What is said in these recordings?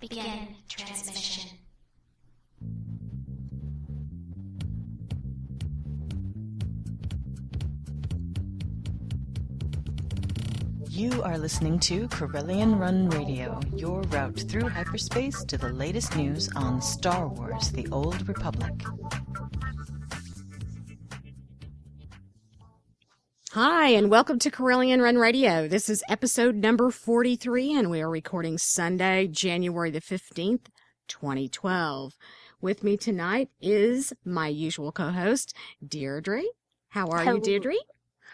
Begin transmission. You are listening to Corellian Run Radio, your route through hyperspace to the latest news on Star Wars The Old Republic. Hi, and welcome to Corellian Run Radio. This is episode number 43, and we are recording Sunday, January the 15th, 2012. With me tonight is my usual co host, Deirdre. How are Hello. you, Deirdre?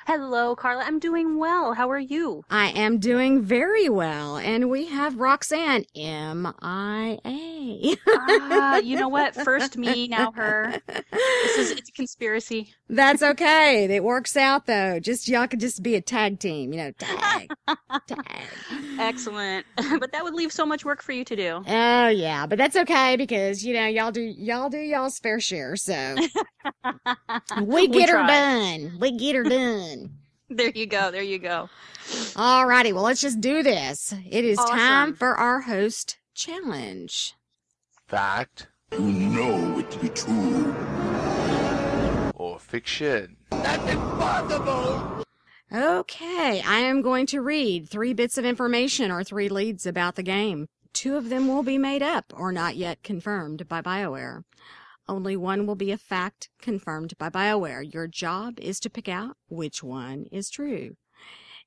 Hello, Carla. I'm doing well. How are you? I am doing very well, and we have Roxanne, M-I-A. Ah, you know what? First me, now her. This is it's a conspiracy. That's okay. It works out though. Just y'all could just be a tag team, you know, tag, tag. Excellent. but that would leave so much work for you to do. Oh yeah, but that's okay because you know y'all do y'all do y'all's fair share, so we get her done. We get her done. There you go. There you go. All righty. well let's just do this. It is time for our host challenge. Fact You know it to be true. or fiction? That's impossible. Okay, I am going to read three bits of information or three leads about the game. Two of them will be made up or not yet confirmed by BioWare. Only one will be a fact confirmed by BioWare. Your job is to pick out which one is true.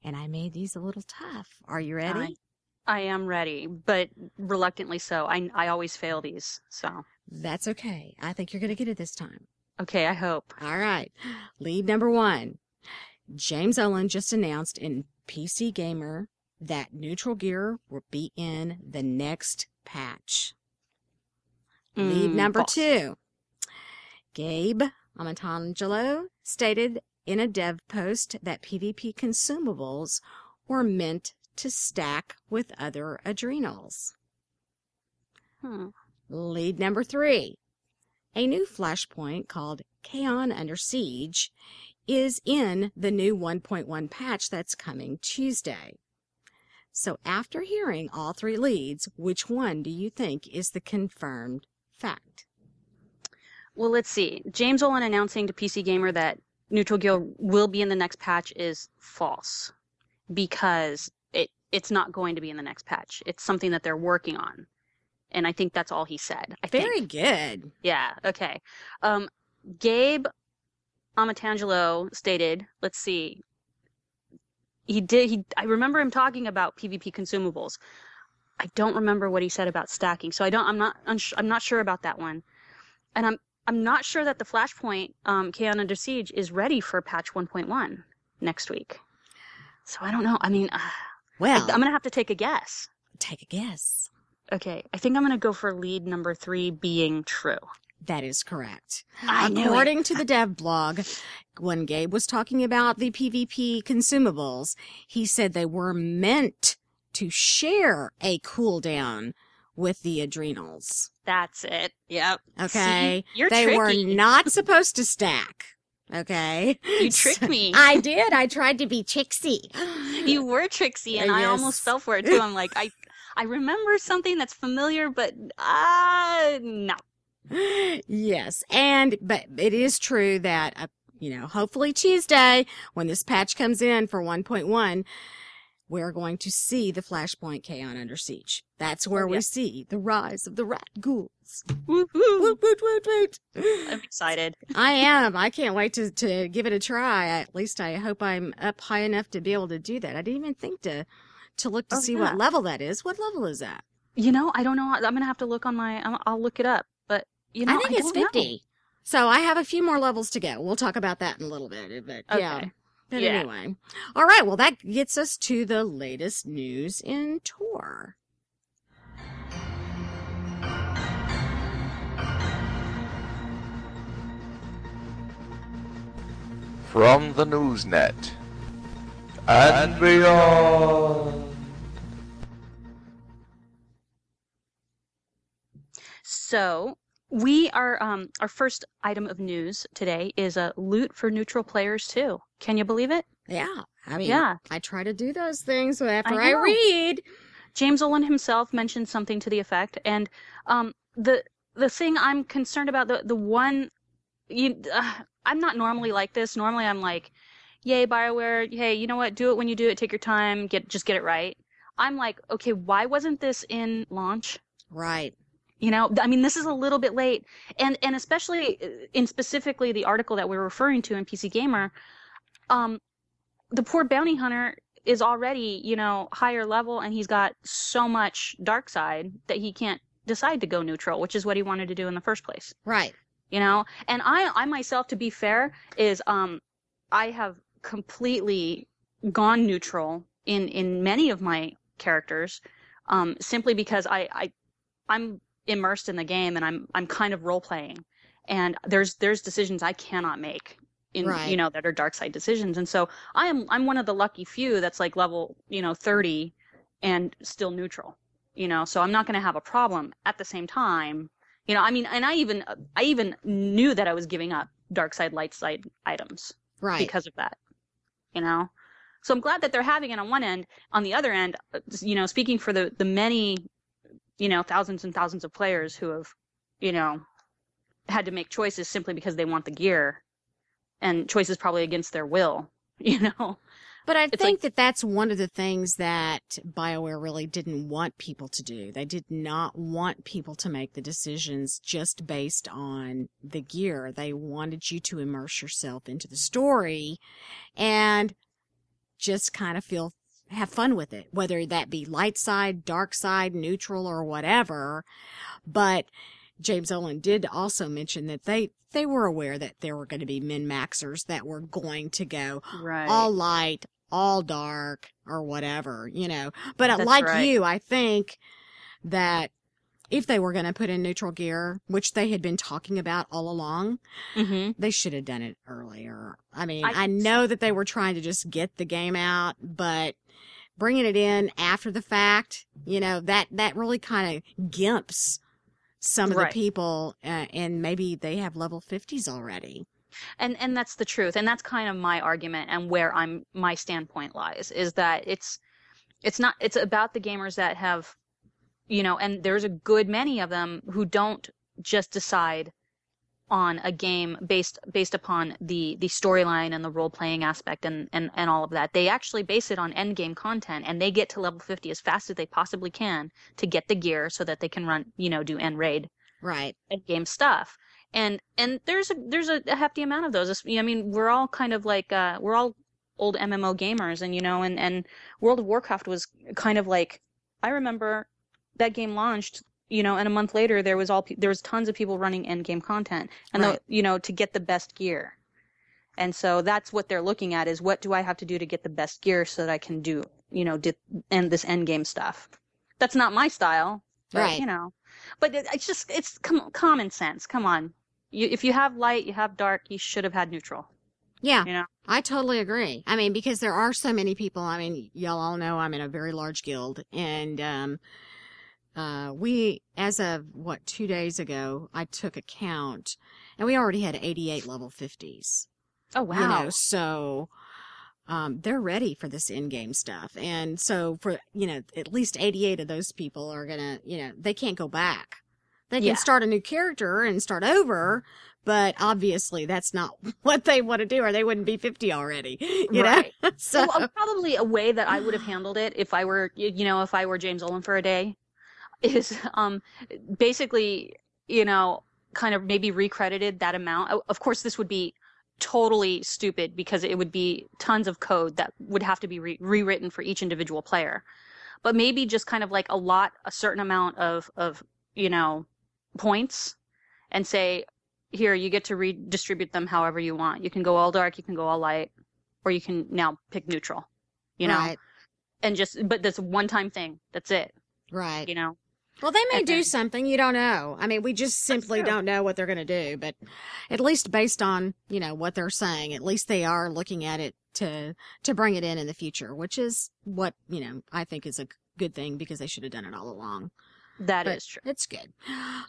And I made these a little tough. Are you ready? I am ready, but reluctantly so. I I always fail these. So, That's okay. I think you're going to get it this time. okay, I hope. All right. Lead number one. James Ohlen just announced in PC Gamer that Neutral Gear will be in the next patch. Lead Mm, number false. two. Gabe Amatangelo stated in a dev post that PvP consumables were meant to stack with other adrenals. Hmm. Lead number three. A new flashpoint called Kaon Under Siege is in the new 1.1 patch that's coming Tuesday. So after hearing all three leads, which one do you think is the confirmed fact? Well, let's see. James Ohlen announcing to PC Gamer that Neutral Gear will be in the next patch is false because it it's not going to be in the next patch. It's something that they're working on. And I think that's all he said. I think. Very good. Yeah, okay. Um, Gabe Amatangelo stated, let's see, he did, he, I remember him talking about PvP consumables. I don't remember what he said about stacking, so I don't, I'm not, I'm not sure about that one. And I'm, I'm not sure that the Flashpoint, um, Kaon Under Siege is ready for patch 1.1 next week. So I don't know. I mean, uh, Well, I, I'm gonna have to take a guess. take a guess. Okay, I think I'm gonna go for lead number three being true. That is correct. I. According to the dev blog, when Gabe was talking about the PvP consumables, he said they were meant to share a cooldown with the adrenals. That's it. Yep. Okay. See? You're they tricky. were not supposed to stack. Okay. You tricked me. I did. I tried to be tricksy. You were Trixie, and Uh, I almost fell for it too. I'm like, I, I remember something that's familiar, but uh no. yes. And, but it is true that, uh, you know, hopefully Tuesday, when this patch comes in for 1.1, we're going to see the Flashpoint Kaon Under Siege. That's oh, where Oh, we see the rise of the rat ghouls. Woo-hoo. Woot, woot, woot, woot. I'm excited. I am. I can't wait to, to give it a try. At least I hope I'm up high enough to be able to do that. I didn't even think to, to look to Oh, see yeah. what level that is. What level is that? You know, I don't know. I'm gonna have to look on my. I'll look it up. But you know, I think it's don't know. 50. So I have a few more levels to go. We'll talk about that in a little bit. But yeah. Okay. But Yeah. anyway. All right. Well, that gets us to the latest news in Tor. From the Newsnet and beyond. So we are. Um, our first item of news today is a loot for neutral players too. Can you believe it? Yeah. I mean, Yeah. I try to do those things after I I, read. James Ohlen himself mentioned something to the effect, and um, the the thing I'm concerned about the the one you uh, I'm not normally like this. Normally I'm like, yay Bioware, hey, you know what? Do it when you do it. Take your time. Get just get it right. I'm like, okay, why wasn't this in launch? Right. You know, I mean, this is a little bit late, and and especially uh, in specifically the article that we're referring to in PC Gamer, um, the poor bounty hunter is already you know higher level, and he's got so much dark side that he can't decide to go neutral, which is what he wanted to do in the first place. Right. You know, and I I myself, to be fair, is um, I have completely gone neutral in in many of my characters, um, simply because I I I'm immersed in the game and I'm I'm kind of role playing, and there's there's decisions I cannot make in Right. you know that are dark side decisions, and so I am I'm one of the lucky few that's like level you know 30 and still neutral, you know, so I'm not going to have a problem. At the same time, you know, I mean, and I even I even knew that I was giving up dark side light side items Right. because of that, you know. So I'm glad that they're having it on one end. On the other end, uh, you know, speaking for the the many, you know, thousands and thousands of players who have, you know, had to make choices simply because they want the gear, and choices probably against their will, you know. But I It's think like- that that's one of the things that BioWare really didn't want people to do. They did not want people to make the decisions just based on the gear. They wanted you to immerse yourself into the story and just kind of feel have fun with it, whether that be light side, dark side, neutral, or whatever. But James Ohlen did also mention that they they were aware that there were going to be min maxers that were going to go Right. all light, all dark, or whatever, you know. But uh, That's like right. you, I think that if they were going to put in neutral gear, which they had been talking about all along, hmm they should have done it earlier. I mean, I I, know that they were trying to just get the game out, but bringing it in after the fact, you know, that, that really kind of gimps some of Right. the people, uh, and maybe they have level 50s already. and and that's the truth and that's kind of my argument and where i'm my standpoint lies is that it's it's not it's about the gamers that have you know and there's a good many of them who don't just decide on a game based based upon the the storyline and the role playing aspect and, and and all of that. They actually base it on end game content and they get to level 50 as fast as they possibly can to get the gear so that they can run you know do end raid Right. end game stuff. And and there's a there's a, a hefty amount of those. I mean we're all kind of like uh we're all old mmo gamers and you know and and world of warcraft was kind of like i remember that game launched you know and a month later there was all there was tons of people running end game content and Right. the, you know to get the best gear and so that's what they're looking at is what do i have to do to get the best gear so that i can do you know di- end this end game stuff that's not my style but, Right. you know but it, it's just it's com- common sense come on you, if you have light you have dark you should have had neutral Yeah. you know I totally agree. I mean, because there are so many people. I mean, y'all all know I'm in a very large guild and, um, uh, we, as of what, two days ago, I took a count and we already had 88 level 50s. oh wow You know, so, um, they're ready for this in-game stuff. And so for, you know, at least 88 of those people are gonna, you know, they can't go back. They can Yeah. start a new character and start over, but obviously that's not what they want to do or they wouldn't be 50 already, you Right. know? so, Well, probably a way that I would have handled it if I were, you know, if I were James Ohlen for a day, is um, basically, you know, kind of maybe recredited that amount. Of course, this would be totally stupid because it would be tons of code that would have to be re- rewritten for each individual player. But maybe just kind of like a lot, a certain amount of, of, you know, points and say, here, you get to redistribute them however you want. You can go all dark, you can go all light, or you can now pick neutral, you know, right, and just, but that's a one time thing. That's it, right. you know? Well, they may And do something. You don't know. I mean, we just simply don't know what they're going to do, but at least based on, you know, what they're saying, at least they are looking at it to, to bring it in in the future, which is what, you know, I think is a good thing because they should have done it all along. That is But true. It's good.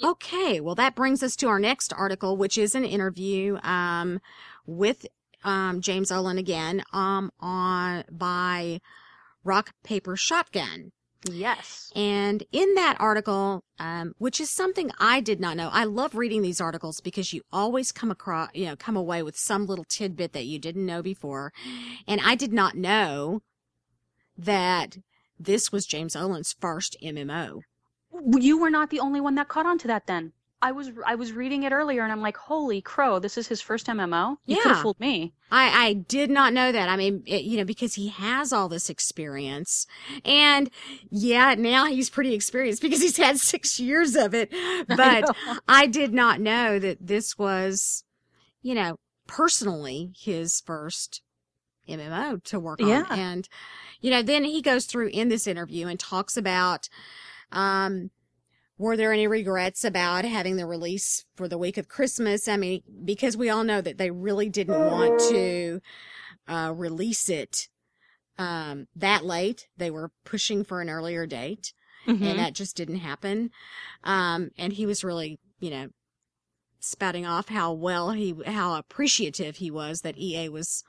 Okay. Well, that brings us to our next article, which is an interview, um, with, um, James Ohlen again, um, on, by Rock Paper Shotgun. Yes. And in that article, um, which is something I did not know, I love reading these articles because you always come across, you know, come away with some little tidbit that you didn't know before. And I did not know that this was James Ohlen's first MMO. You were not the only one that caught on to that then. I was I was reading it earlier and I'm like, holy crow, this is his first MMO. You could Yeah. have fooled me. I, I did not know that. I mean, it, you know, because he has all this experience and yeah, now he's pretty experienced because he's had six years of it. But know. I did not know that this was, you know, personally his first MMO to work Yeah. on. And, you know, then he goes through in this interview and talks about, um, were there any regrets about having the release for the week of Christmas? I mean, because we all know that they really didn't want to, uh, release it, um, that late. They were pushing for an earlier date Mhm. and that just didn't happen. Um, and he was really, you know, spouting off how well he, how appreciative he was that EA was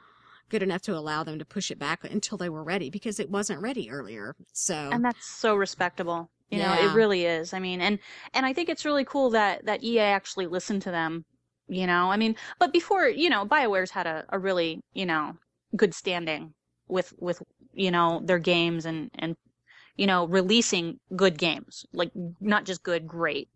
good enough to allow them to push it back until they were ready because it wasn't ready earlier. So, and that's so respectable you know Yeah. it really is. I mean and and i think it's really cool that that ea actually listened to them you know? I mean but before you know bioware's had a, a really you know good standing with with you know their games and and you know releasing good games like not just good great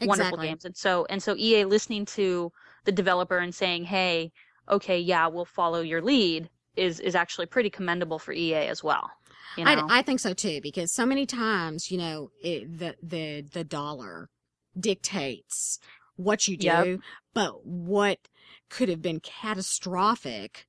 wonderful games. And so and so ea listening to the developer and saying hey okay yeah we'll follow your lead is is actually pretty commendable for ea as well you know I, I think so too, because so many times, you know, it, the, the, the dollar dictates what you do, Yep. but what could have been catastrophic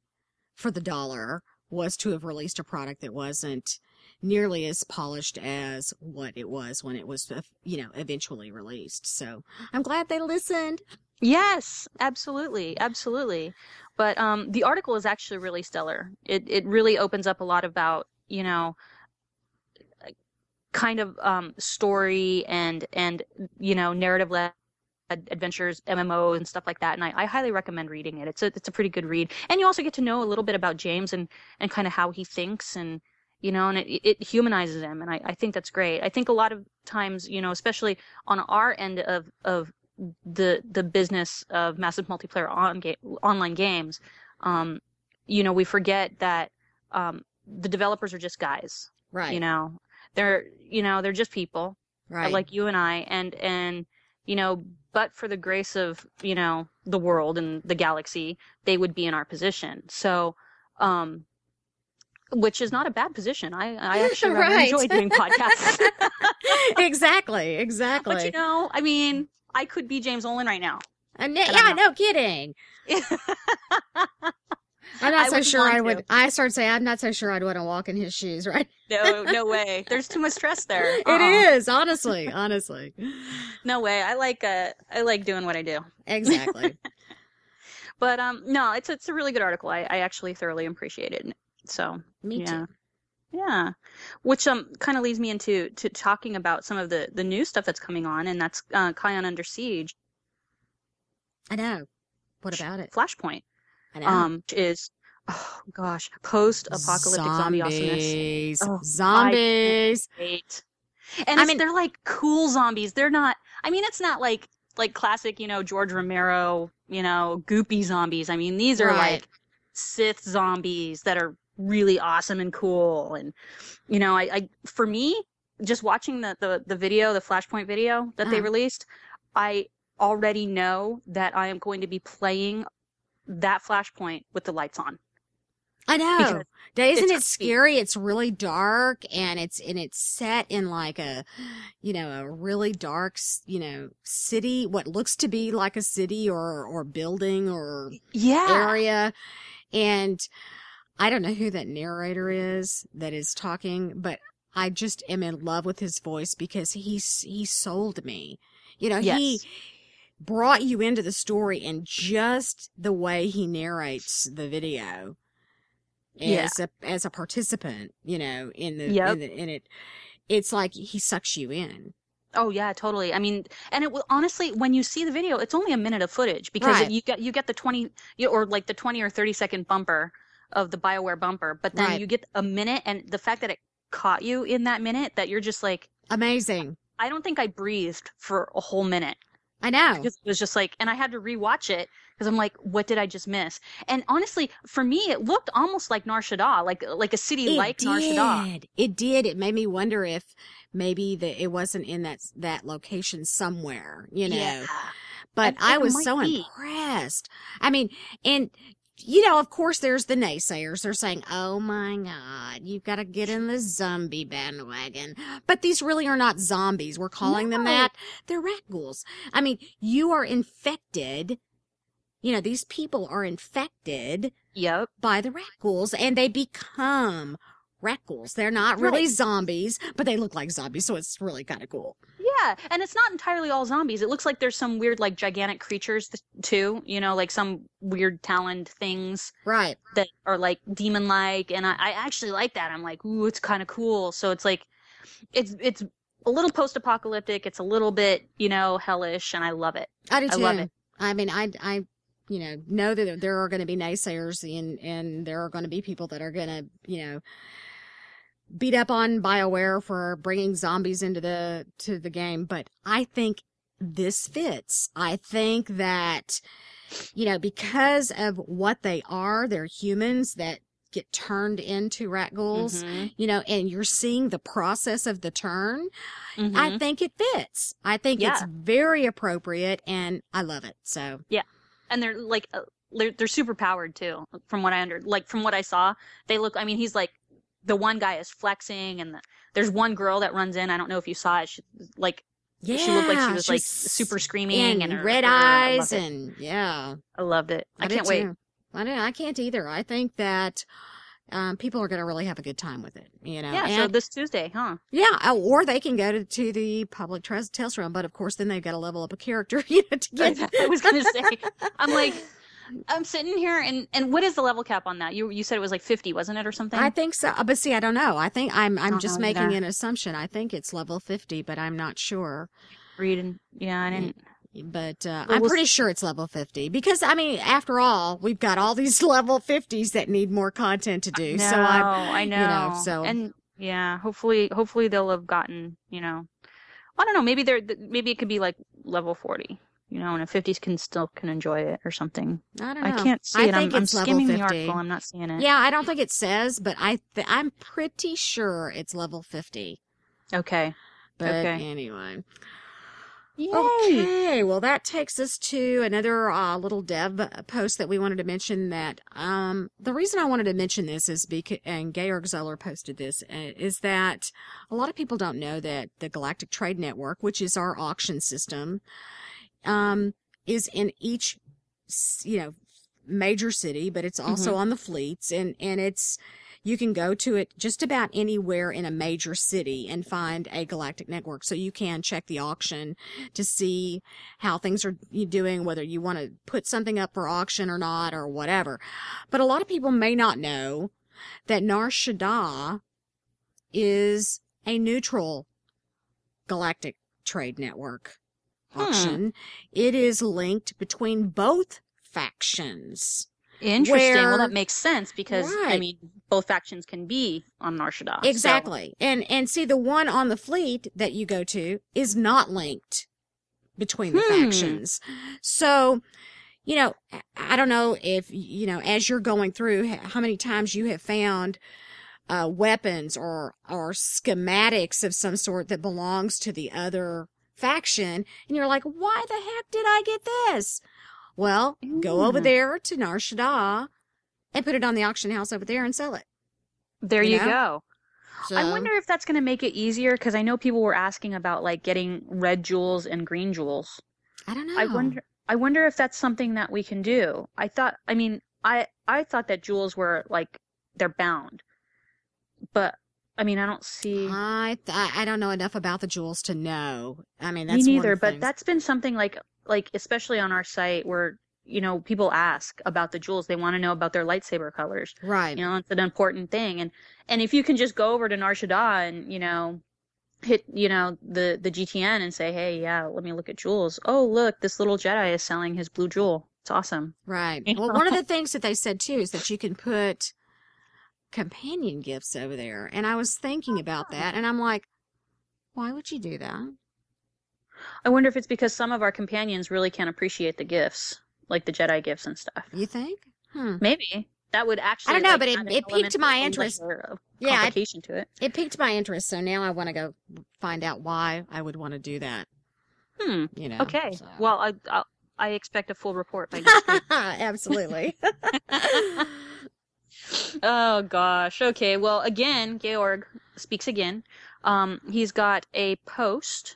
for the dollar was to have released a product that wasn't nearly as polished as what it was when it was, you know, eventually released. So I'm glad they listened. Yes, absolutely, absolutely. But um, the article is actually really stellar. It it really opens up a lot about you know, kind of um, story and and you know narrative led adventures, MMO and stuff like that. And I, I highly recommend reading it. It's a it's a pretty good read, and you also get to know a little bit about James and and kind of how he thinks and you know, and it, it humanizes him, and I, I think that's great. I think a lot of times, you know, especially on our end of of the the business of massive multiplayer on online games, um, you know, we forget that um, the developers are just guys. Right. You know, they're you know they're just people right. like you and I, and and you know, but for the grace of you know the world and the galaxy, they would be in our position. So. Um, which is not a bad position. I, I actually Right. enjoy doing podcasts. exactly. Exactly. but you know, I mean, I could be James Ohlen right now. And I yeah, no kidding. I'm not I so sure I would. to. I start saying I'm not so sure I'd want to walk in his shoes. Right? No, no way. There's too much stress there. It Uh-uh. is honestly, honestly, No way. I like uh I like doing what I do. exactly. But um no, it's it's a really good article. I, I actually thoroughly appreciate it. So Me yeah. too. Yeah. Which um kind of leads me into to talking about some of the the new stuff that's coming on and that's uh Kaon Under Siege I know. What about it? Flashpoint. I know. Um is oh gosh, post apocalyptic zombie awesomeness. zombies, Oh, zombies. Great. And I mean- they're like cool zombies. They're not. I mean, it's not like like classic, you know, George Romero, you know, goopy zombies. I mean, these are Right. like Sith zombies that are really awesome and cool. And you know, I, I for me, just watching the the the video, the Flashpoint video that they Uh-huh. released, I already know that I am going to be playing that Flashpoint with the lights on. I know. Because Isn't it scary? It's really dark and it's and it's set in like a you know, a really dark, you know, city, what looks to be like a city or or building or Yeah. area. And I don't know who that narrator is that is talking, but I just am in love with his voice because he's he sold me. You know, he Yes. Brought you into the story and just the way he narrates the video Yeah. as a as a participant, you know, in the Yep. in, the, in it it's like he sucks you in. Oh yeah, totally. I mean, and it will honestly, when you see the video, it's only a minute of footage because Right. you get you get the twenty you- or like the twenty or thirty second bumper of the Bioware bumper, but then Right. you get a minute, and the fact that it caught you in that minute that you're just like, Amazing. I don't think I breathed for a whole minute. I know. because it was just like, and I had to rewatch it because I'm like, what did I just miss? And honestly, for me, it looked almost like Nar Shaddaa, like like a city like Nar Shaddaa. did. It did. It made me wonder if maybe that it wasn't in that that location somewhere, you know. Yeah. But And I was so be. impressed. I mean, and you know, of course, there's the naysayers. They're saying, "Oh my God, you've got to get in the zombie bandwagon." But these really are not zombies. We're calling them that. They're rat ghouls. I mean, you are infected. You know, these people are infected Yep. by the rat ghouls and they become ghouls. They're not really Right. zombies, but they look like zombies, so it's really kind of cool. Yeah, and it's not entirely all zombies. It looks like there's some weird, like gigantic creatures th- too. You know, like some weird taloned things Right. that are like demon-like, and I, I actually like that. I'm like, ooh, it's kind of cool. So it's like, it's it's a little post-apocalyptic. It's a little bit, you know, hellish, and I love it. I do too. I love it. I mean, I, I, you know, know that there are going to be naysayers and, and there are going to be people that are going to, you know, beat up on BioWare for bringing zombies into the, to the game. But I think this fits. I think that, you know, because of what they are, they're humans that get turned into Rakghouls. Mhm. You know, and you're seeing the process of the turn. I Mhm. think it fits. I think it's very appropriate and I love it. So, yeah. and they're like uh, they're, they're super powered too from what i under like from what i saw they look i mean he's like the one guy is flexing and the, there's one girl that runs in i don't know if you saw it she, like yeah. she looked like she was like super screaming and, her, red her- eyes and yeah. i loved it i, did can't wait too. I don't, I can't either. I think that um, people are going to really have a good time with it, you know. yeah so this tuesday huh yeah, uh, or they can go to, to the public tres- test room, but of course then they've got to level up a character, you know, to get. i was gonna say i'm like i'm sitting here and and what is the level cap on that you you said it was like 50 wasn't it or something I think so, uh, but see, I don't know. I think I'm I'm just making either. an assumption. I think it's level fifty, but I'm not sure. reading yeah i didn't But uh, Well, I'm we'll pretty s- sure it's level 50 because I mean, after all, we've got all these level 50s that need more content to do. no, So I'm, I know. you know, so- and yeah, hopefully, hopefully they'll have gotten, you know, I don't know. Maybe they're maybe it could be like level forty, you know, and if fifties can still can enjoy it or something. I don't know. I can't see I it. I'm, I'm skimming the article. I'm not seeing it. Yeah, I don't think it says, but I th- I'm pretty sure it's level 50. Okay. But Okay. anyway. Yay. Okay, well that takes us to another uh, little dev post that we wanted to mention. That um, the reason I wanted to mention this is because, and Georg Zoeller posted this, uh, is that a lot of people don't know that the Galactic Trade Network, which is our auction system, um, is in each, you know, major city, but it's also on the fleets, and and it's you can go to it just about anywhere in a major city and find a galactic network. So you can check the auction to see how things are doing, whether you want to put something up for auction or not, or whatever. But a lot of people may not know that Nar Shaddaa is a neutral galactic trade network Hmm. auction. It is linked between both factions. Interesting. Where- well, that makes sense because I mean, both factions can be on Nar Shaddaa. so- Exactly. And and see the one on the fleet that you go to is not linked between the Hmm. factions. So, you know, I- I don't know if you know as you're going through how many times you have found uh, weapons or or schematics of some sort that belongs to the other faction and you're like, "Why the heck did I get this?" Well, go over there to Nar Shaddaa and put it on the auction house over there and sell it. there you you, know? go. I wonder if that's going to make it easier because I know people were asking about like getting red jewels and green jewels. I don't know. I wonder. I wonder if that's something that we can do. I thought. I mean, I I thought that jewels were like they're bound, but I mean, I don't see. I th- I don't know enough about the jewels to know. I mean, me that's one neither. But things. that's been something like like especially on our site where you know people ask about the jewels. They want to know about their lightsaber colors. right. You know, it's an important thing. And and if you can just go over to Nar Shaddaa and you know hit you know the the GTN and say, hey, yeah, let me look at jewels. Oh, look, this little Jedi is selling his blue jewel. It's awesome. Right. You Well, know? one of the things that they said too is that you can put companion gifts over there. And I was thinking about that and I'm like, why would you do that? I wonder if it's because some of our companions really can't appreciate the gifts, like the Jedi gifts and stuff. You think? Hmm. Maybe that would actually. I don't know, like, but it- it piqued my interest. Yeah, I- complication to it. It piqued my interest, so now I want to go find out why I would want to do that. Hmm. You know. Okay. so. Well, I I'll, I expect a full report by next week. absolutely. oh gosh. Okay. Well, again, Georg speaks again. Um, he's got a post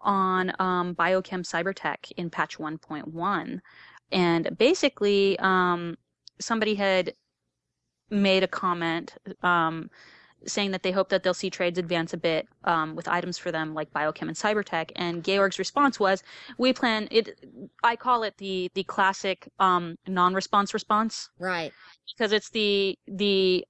on um, biochem cybertech in patch 1.1, and basically, um, somebody had made a comment um, saying that they hope that they'll see trades advance a bit um, with items for them like biochem and cybertech. And Georg's response was, "We plan it. I call it the the classic um, non-response response." right. because it's the the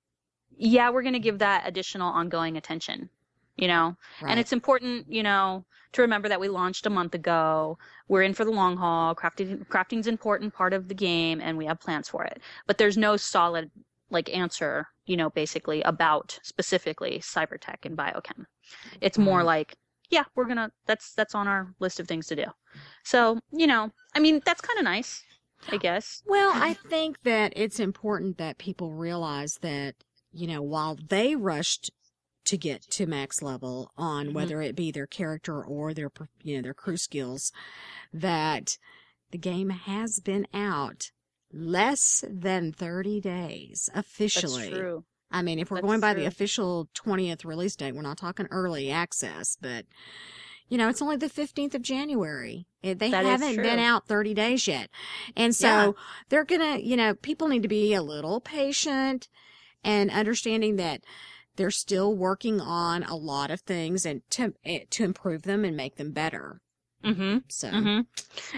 yeah we're going to give that additional ongoing attention you know Right. and it's important you know to remember that we launched a month ago we're in for the long haul crafting crafting's an important part of the game and we have plans for it but there's no solid like answer you know basically about specifically cyber tech and biochem it's more Mhm. like yeah we're gonna that's that's on our list of things to do so you know i mean that's kind of nice i guess Well, I think that it's important that people realize that, you know, while they rushed to get to max level on Mhm. whether it be their character or their, you know, their crew skills, that the game has been out less than 30 days officially. that's true I mean, if we're That's going by the official 20th release date, we're not talking early access, but you know, it's only the 15th of January. It, they That haven't been out 30 days yet. And so Yeah. they're going to, you know, people need to be a little patient and understanding that they're still working on a lot of things and to, eh, to improve them and make them better. mm-hmm So, hmm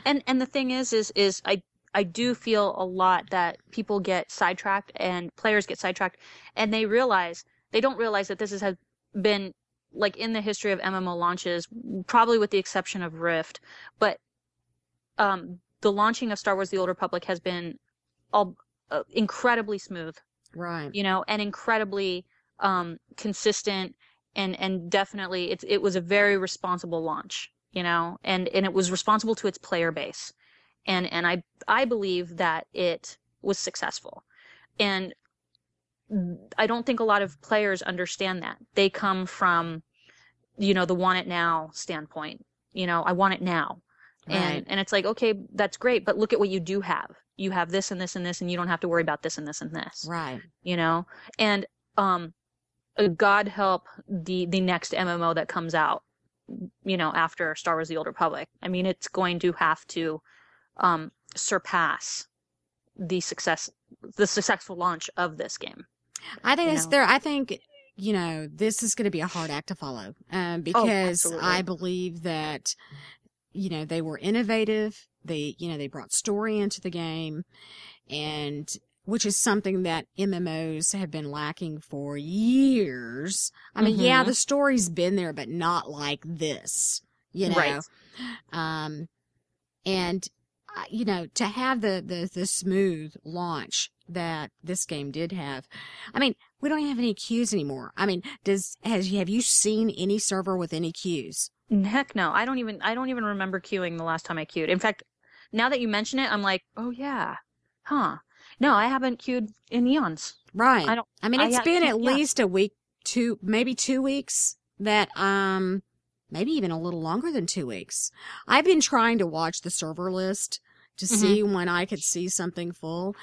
And and the thing is, is is I I do feel a lot that people get sidetracked and players get sidetracked, and they realize they don't realize that this has been like in the history of MMO launches, probably with the exception of Rift, but um, the launching of Star Wars: The Old Republic has been all uh, incredibly smooth right. you know, and incredibly um, consistent and and definitely it's it was a very responsible launch, you know, and and it was responsible to its player base, and and I I believe that it was successful, and I don't think a lot of players understand that. They come from, you know, the want it now standpoint. You know, I want it now. Right. and and it's like okay that's great but look at what you do have. You have this and this and this and you don't have to worry about this and this and this. Right. you know? And um uh, god help the the next mmo that comes out you know after star wars the old republic. I mean it's going to have to um surpass the success the successful launch of this game I think it's there. I think you know this is going to be a hard act to follow, um, because absolutely. I believe that you know they were innovative. They you know they brought story into the game, and which is something that MMOs have been lacking for years. I mean, yeah, Mhm. the story's been there, but not like this. You know, Right. um, and you know to have the the the smooth launch that this game did have. I mean, we don't have any queues anymore. I mean, does has have you seen any server with any queues? heck no i don't even i don't even remember queuing the last time i queued in fact now that you mention it i'm like oh yeah huh no i haven't queued in eons Right. I don't- I mean, I it's ha- been at yeah. least a week, two, maybe two weeks that, um, maybe even a little longer than two weeks. I've been trying to watch the server list to Mhm. see when I could see something full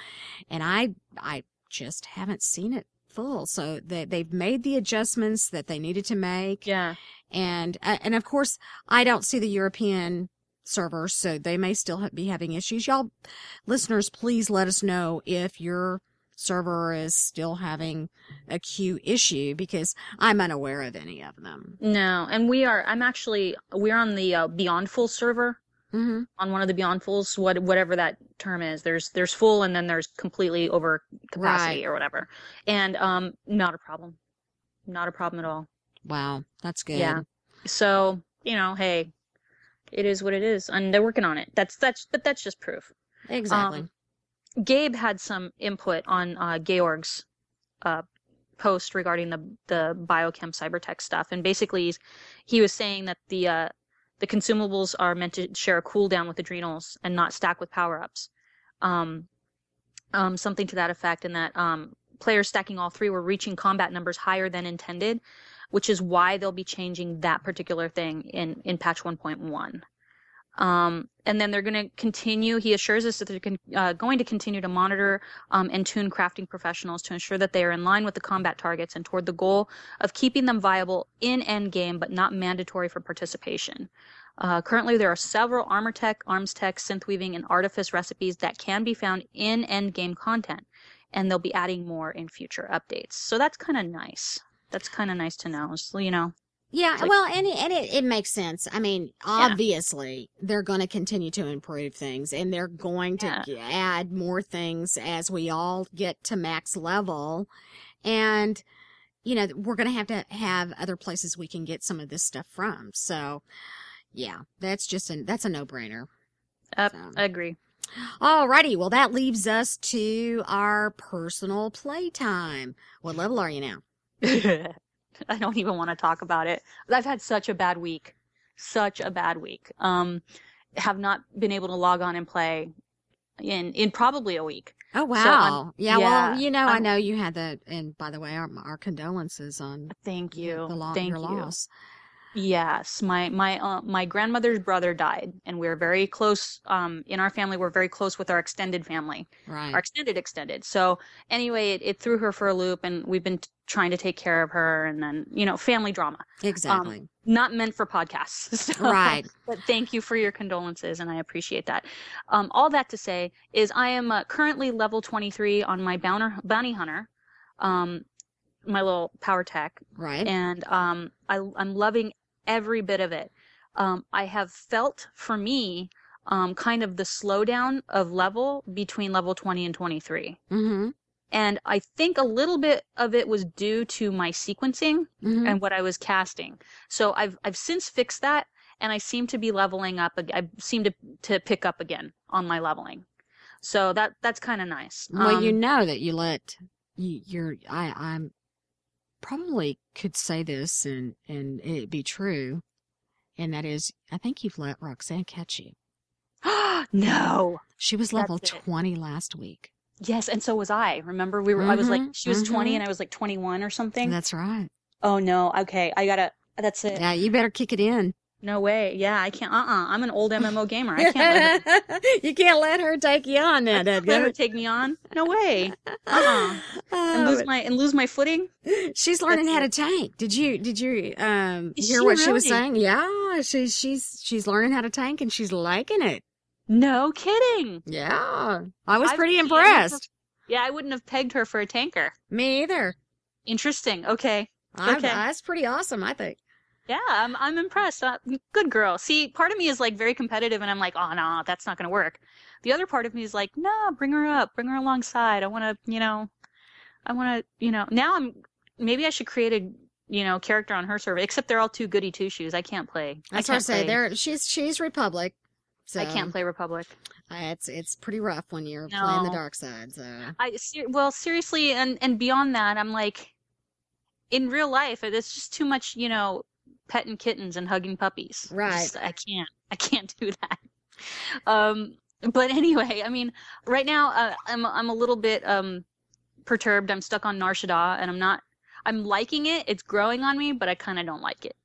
and I, I just haven't seen it full. So they, they've made the adjustments that they needed to make. yeah And, uh, and of course, I don't see the European server, so they may still ha- be having issues. Y'all, listeners, please let us know if your server is still having a queue issue because I'm unaware of any of them. no and we are i'm actually we're on the uh, beyond full server Mm-hmm. on one of the beyond fulls what whatever that term is there's there's full and then there's completely over capacity Right. or whatever and um not a problem not a problem at all Wow, that's good. Yeah. so you know hey it is what it is and they're working on it that's that's but that's just proof Exactly. Um, Gabe had some input on uh, Georg's uh, post regarding the the biochem cybertech stuff, and basically he was saying that the uh, the consumables are meant to share a cooldown with adrenals and not stack with power ups. Um, um, something to that effect, and that um, players stacking all three were reaching combat numbers higher than intended, which is why they'll be changing that particular thing in in patch 1.1. Um, and then they're going to continue. He assures us that they're con- uh, going to continue to monitor um, and tune crafting professionals to ensure that they are in line with the combat targets and toward the goal of keeping them viable in endgame, but not mandatory for participation. Uh, currently, there are several armor tech, arms tech, synth weaving, and artifice recipes that can be found in endgame content, and they'll be adding more in future updates. So that's kind of nice. That's kind of nice to know. So, you know, Yeah, like- well, and it, and it, it makes sense. I mean, obviously, they're going to continue to improve things, and they're going to Yeah. add more things as we all get to max level, and you know we're going to have to have other places we can get some of this stuff from. So, yeah, that's just a that's a no brainer. uh, So. I agree. Alrighty, well that leaves us to our personal playtime. What level are you now? I don't even want to talk about it. I've had such a bad week. Such a bad week. Um, have not been able to log on and play in, in probably a week. Oh wow! yeah, well, yeah, you know, i I'm- know you had that, and by the way, our, our condolences on Thank you. the lo- Thank your you. loss. Yes, my my uh, my grandmother's brother died, and we're very close. Um, in our family, we're very close with our extended family, Right. our extended extended. So anyway, it, it threw her for a loop, and we've been t- trying to take care of her, and then you know, family drama, exactly. not meant for podcasts. So- right. But thank you for your condolences, and I appreciate that. Um, all that to say is, I am uh, currently level 23 on my bounter, bounty hunter, um, my little power tech, Right. and um, I, I'm loving every bit of it. Um, I have felt for me um, kind of the slowdown of level between level 20 and 23. mm-hmm. And I think a little bit of it was due to my sequencing Mm-hmm. and what I was casting. So I've I've since fixed that, and I seem to be leveling up. I seem to to pick up again on my leveling. So that that's kind of nice. well, you Um, know that you let you, you're. I. I'm probably could say this and and it be true, and that is, I think you've let Roxanne catch you. Ah, no. She was level That's it. twenty last week. Yes, and so was I. Remember, we were. I was like, Mhm, she was twenty, mhm. and I was like twenty-one or something. That's right. oh no. Okay, I gotta. That's it. Yeah, you better kick it in. No way. Yeah, I can't. Uh. uh I'm an old MMO gamer. I can't let her, you can't let her take you on that. let her take me on. No way. Uh-uh. And lose my and lose my footing. She's learning how to tank. Did you did you um Is hear she what she was saying? Yeah, she's she's she's learning how to tank and she's liking it. No kidding. Yeah, I was I've pretty her- impressed. Yeah, I wouldn't have pegged her for a tanker. Me either. Interesting. Okay. I, Okay. That's pretty awesome. I think. Yeah, I'm I'm impressed. Uh, good girl. See, part of me is like very competitive, and I'm like, oh no, that's not gonna work. The other part of me is like, no, bring her up, bring her alongside. I want to, you know, I want to, you know. Now I'm maybe I should create a, you know, character on her server. Except they're all too goody two shoes. I can't play. That's I what I say. There, she's she's Republic. So I can't play Republic. uh, It's it's pretty rough when you're playing the dark side. So I well, seriously, and and beyond that, I'm like, in real life, it's just too much, you know, petting kittens and hugging puppies. Right. Just- I can't. I can't do that. Um, but anyway, I mean, right now, uh, I'm I'm a little bit um perturbed. I'm stuck on Nar Shaddaa, and I'm not. I'm liking it. It's growing on me, but I kind of don't like it.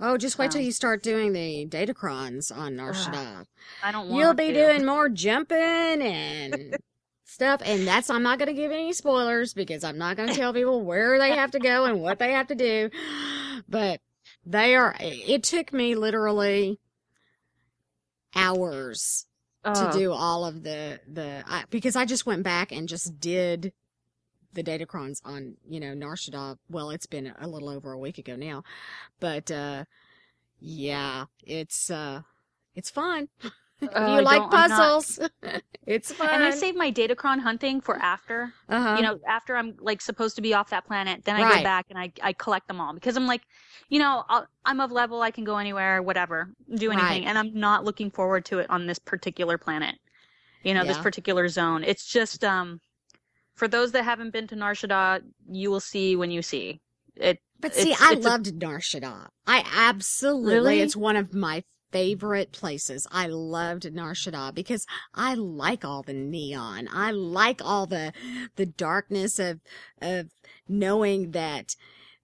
oh, just wait till you start doing the datacrons on Nar Shaddaa. I don't want. You'll be to. doing more jumping and stuff. And that's, I'm not going to give any spoilers because I'm not going to tell people where they have to go and what they have to do. But they are, it took me literally hours to Oh, do all of the, the, I, because I just went back and just did the datacrons on, you know, Nar Shaddaa. Well, it's been a little over a week ago now, but, uh, yeah, it's, uh, it's fun. Oh, you I like don't- I'm not- puzzles, it's fun. And I save my Datacron hunting for after. uh-huh. you know, after I'm like supposed to be off that planet, then I Right. go back and I, I collect them all because I'm like, you know, I'll, I'm of level, I can go anywhere, whatever, do anything, Right. and I'm not looking forward to it on this particular planet, you know, this particular zone. It's just, um, For those that haven't been to Nar Shaddaa, you will see when you see it. But see, It's- I it's a- loved Nar Shaddaa. I absolutely, Really? it's one of my favorite places. I loved Nar Shaddaa because I like all the neon. I like all the, the darkness of, of knowing that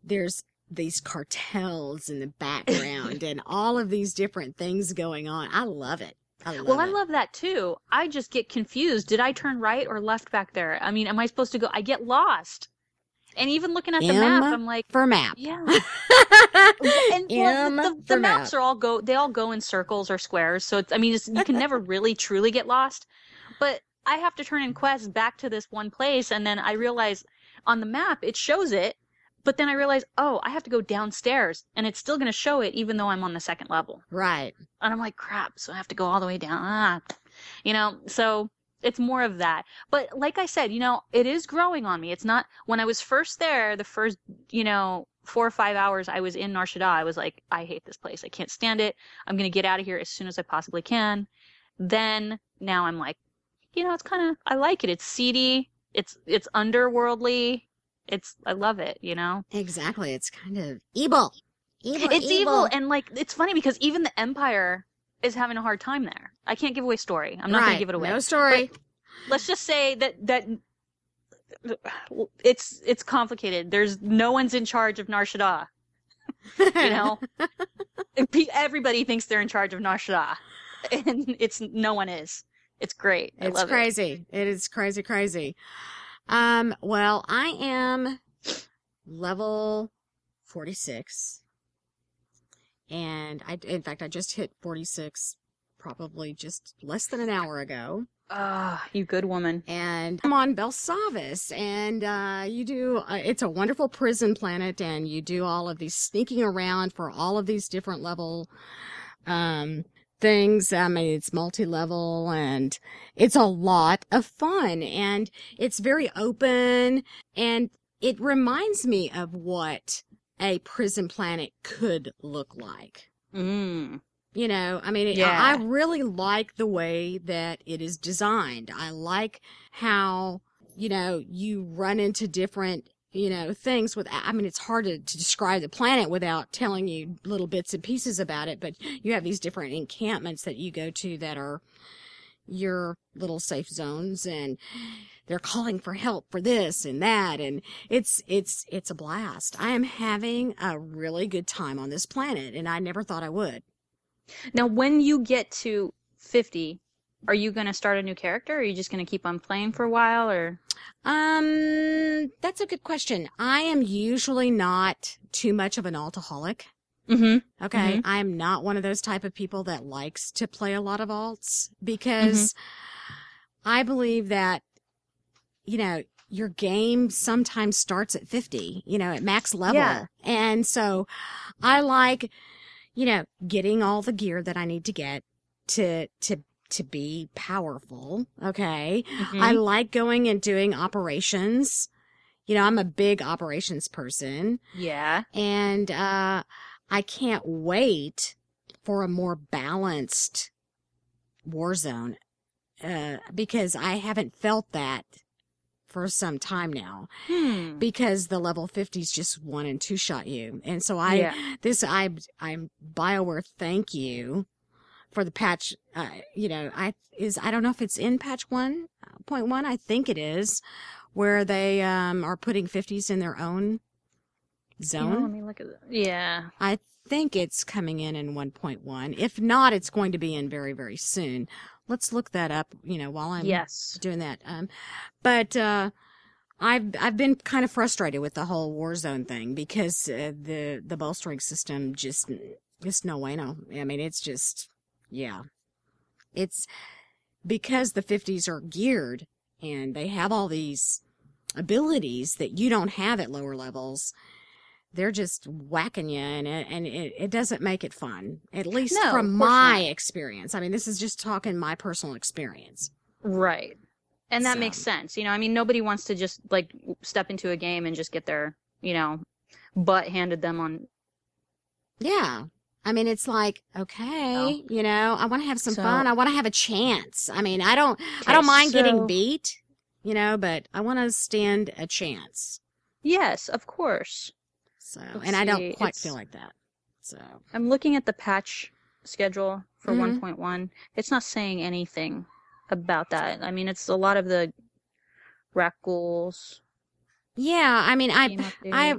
there's these cartels in the background and all of these different things going on. I love it. I love Well, I love that too. I just get confused. Did I turn right or left back there? I mean, am I supposed to go? I get lost. And even looking at the map, I'm like, for map. yeah. And well, the, the, the maps map. are all go. They all go in circles or squares. So it's, I mean, it's, you can never really truly get lost. But I have to turn in quests back to this one place, and then I realize on the map it shows it. But then I realize, oh, I have to go downstairs, and it's still going to show it even though I'm on the second level Right. and I'm like, crap, so I have to go all the way down. Ah. You know, so it's more of that. But like I said, you know, it is growing on me. It's not when I was first there, the first, you know, four or five hours I was in Nar Shaddaa, I was like, I hate this place. I can't stand it. I'm gonna get out of here as soon as I possibly can. Then now I'm like, you know, it's kind of I like it. It's seedy. It's it's underworldly. It's I love it. You know. Exactly. It's kind of evil. Evil. it's evil. and like it's funny because even the empire is having a hard time there i can't give away story i'm not right. gonna give it away No story. let's just say that that it's it's complicated there's no one's in charge of nar Shaddaa, you know everybody thinks they're in charge of nar Shaddaa, and it's no one is it's great I It's love it. crazy. it is crazy, crazy. Um, well, I am level 46. And I, in fact, I just hit 46 probably just less than an hour ago. ah you good woman And I'm on Belsavis and, uh, you do, uh, it's a wonderful prison planet and you do all of these sneaking around for all of these different level, um, things. I mean, it's multi-level and it's a lot of fun and it's very open and it reminds me of what a prison planet could look like. mm. You know, I mean, Yeah. I, I really like the way that it is designed. I like how, you know, you run into different, you know, things with, I mean, it's hard to, to describe the planet without telling you little bits and pieces about it, but you have these different encampments that you go to that are your little safe zones and they're calling for help for this and that and it's it's it's a blast. I am having a really good time on this planet and I never thought I would. now when you get to 50 are you gonna start a new character or are you just gonna keep on playing for a while or Um, that's a good question. I am usually not too much of an alcoholic. mm-hmm Okay. I am not one of those type of people that likes to play a lot of alts because I believe that, you know, your game sometimes starts at 50, you know, at max level. Yeah. And so I like, you know, getting all the gear that I need to get to, to, to be powerful. Okay. Mm-hmm. I like going and doing operations. You know, I'm a big operations person yeah and, uh, I can't wait for a more balanced war zone, uh, because I haven't felt that for some time now hmm. because the level 50s just one and two shot you. And so I, Yeah. this, I, I'm Bioware. Thank you for the patch. Uh, you know, I is, I don't know if it's in patch one point one. I think it is where they, um, are putting 50s in their own zone. know, let me look at that. Yeah. I think it's coming in in 1.1. If not, it's going to be in very, very soon. Let's look that up, you know, while I'm yes. doing that. Um, but, uh, I've, I've been kind of frustrated with the whole Warzone thing because, uh, the, the bolstering system just, it's no way, no. I mean, it's just, yeah. It's because the 50s are geared and they have all these abilities that you don't have at lower levels they're just whacking you and it, and it, it doesn't make it fun at least No, from my not. experience i mean this is just talking my personal experience Right. And that So- makes sense. You know, I mean, nobody wants to just like step into a game and just get their, you know, butt handed them on. yeah i mean it's like okay No. you know i want to have some So- fun i want to have a chance i mean i don't i don't mind so- getting beat you know, but I want to stand a chance. Yes, of course. So, Let's and I don't see, quite it's- feel like that. So, I'm looking at the patch schedule for Mhm. 1.1. It's not saying anything about that. I mean, it's a lot of the Rakghouls. yeah, I mean, I, I.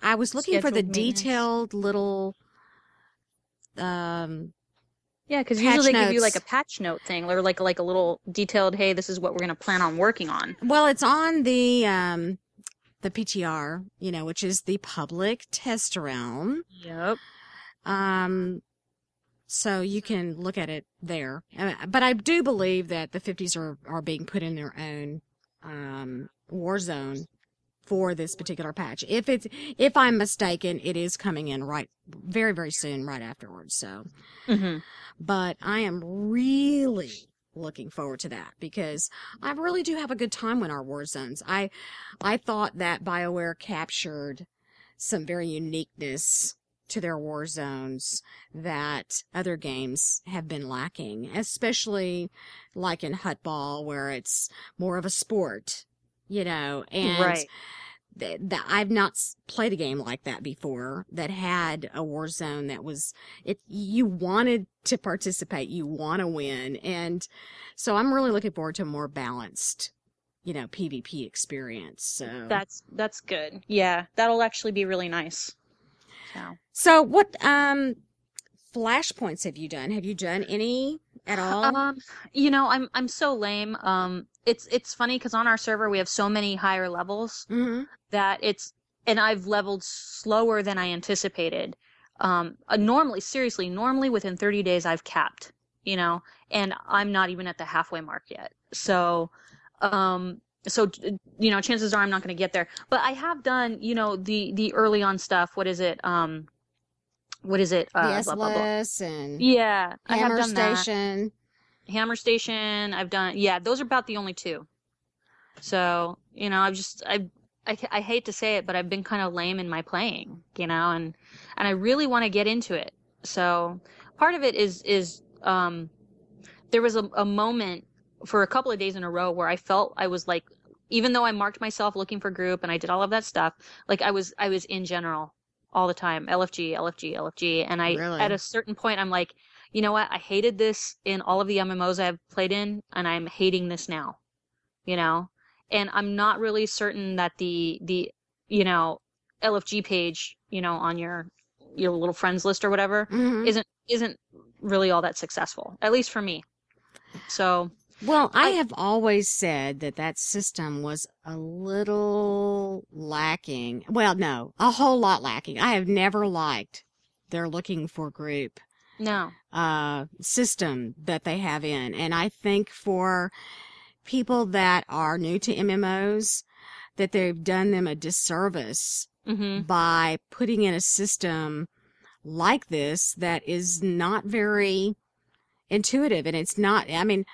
I was looking for the detailed little, um, Yeah, because usually they give you like a patch note thing, or like like a little detailed, hey, this is what we're gonna plan on working on. well, it's on the, um, the PTR, you know, which is the public test realm. Yep. Um, so you can look at it there. Uh, But I do believe that the 50s are, are being put in their own, um, war zone for this particular patch. If it's, if I'm mistaken, it is coming in right, very, very soon, right afterwards. So, hmm but I am really looking forward to that because I really do have a good time in our war zones. I, I thought that BioWare captured some very uniqueness to their war zones that other games have been lacking, especially like in Huttball where it's more of a sport, you know, and Right. Th- that I've not played a game like that before that had a war zone that was it you wanted to participate you want to win and so I'm really looking forward to a more balanced you know PvP experience so That's that's good. Yeah, that'll actually be really nice. So. so what um flashpoints have you done have you done any at all Um, you know, I'm I'm so lame. Um, it's it's funny because on our server we have so many higher levels mm-hmm. that it's and I've leveled slower than I anticipated. Um, uh, normally, seriously, normally within 30 days I've capped, you know, and I'm not even at the halfway mark yet. So, um, so you know, chances are I'm not going to get there. But I have done, you know, the the early on stuff. What is it? Um, what is it? Uh, blah, blah, blah. And Yeah, I have Hammer done that. Station Hammer Station. I've done. Yeah, those are about the only two. So you know, I've just I I, I hate to say it, but I've been kind of lame in my playing, you know, and and I really want to get into it. So part of it is is um there was a, a moment for a couple of days in a row where I felt I was like even though I marked myself looking for group and I did all of that stuff, like I was I was in general all the time, LFG, LFG, LFG, and I Really? at a certain point I'm like, you know what? I hated this in all of the MMOs I've played in, and I'm hating this now. You know, and I'm not really certain that the the you know LFG page, you know, on your your little friends list or whatever, Mhm. isn't isn't really all that successful, at least for me. So Well, I I- have always said that that system was a little lacking. Well, no, a whole lot lacking. I have never liked their looking for group no, uh system that they have in. And I think for people that are new to MMOs that they've done them a disservice hmm by putting in a system like this that is not very intuitive and it's not i mean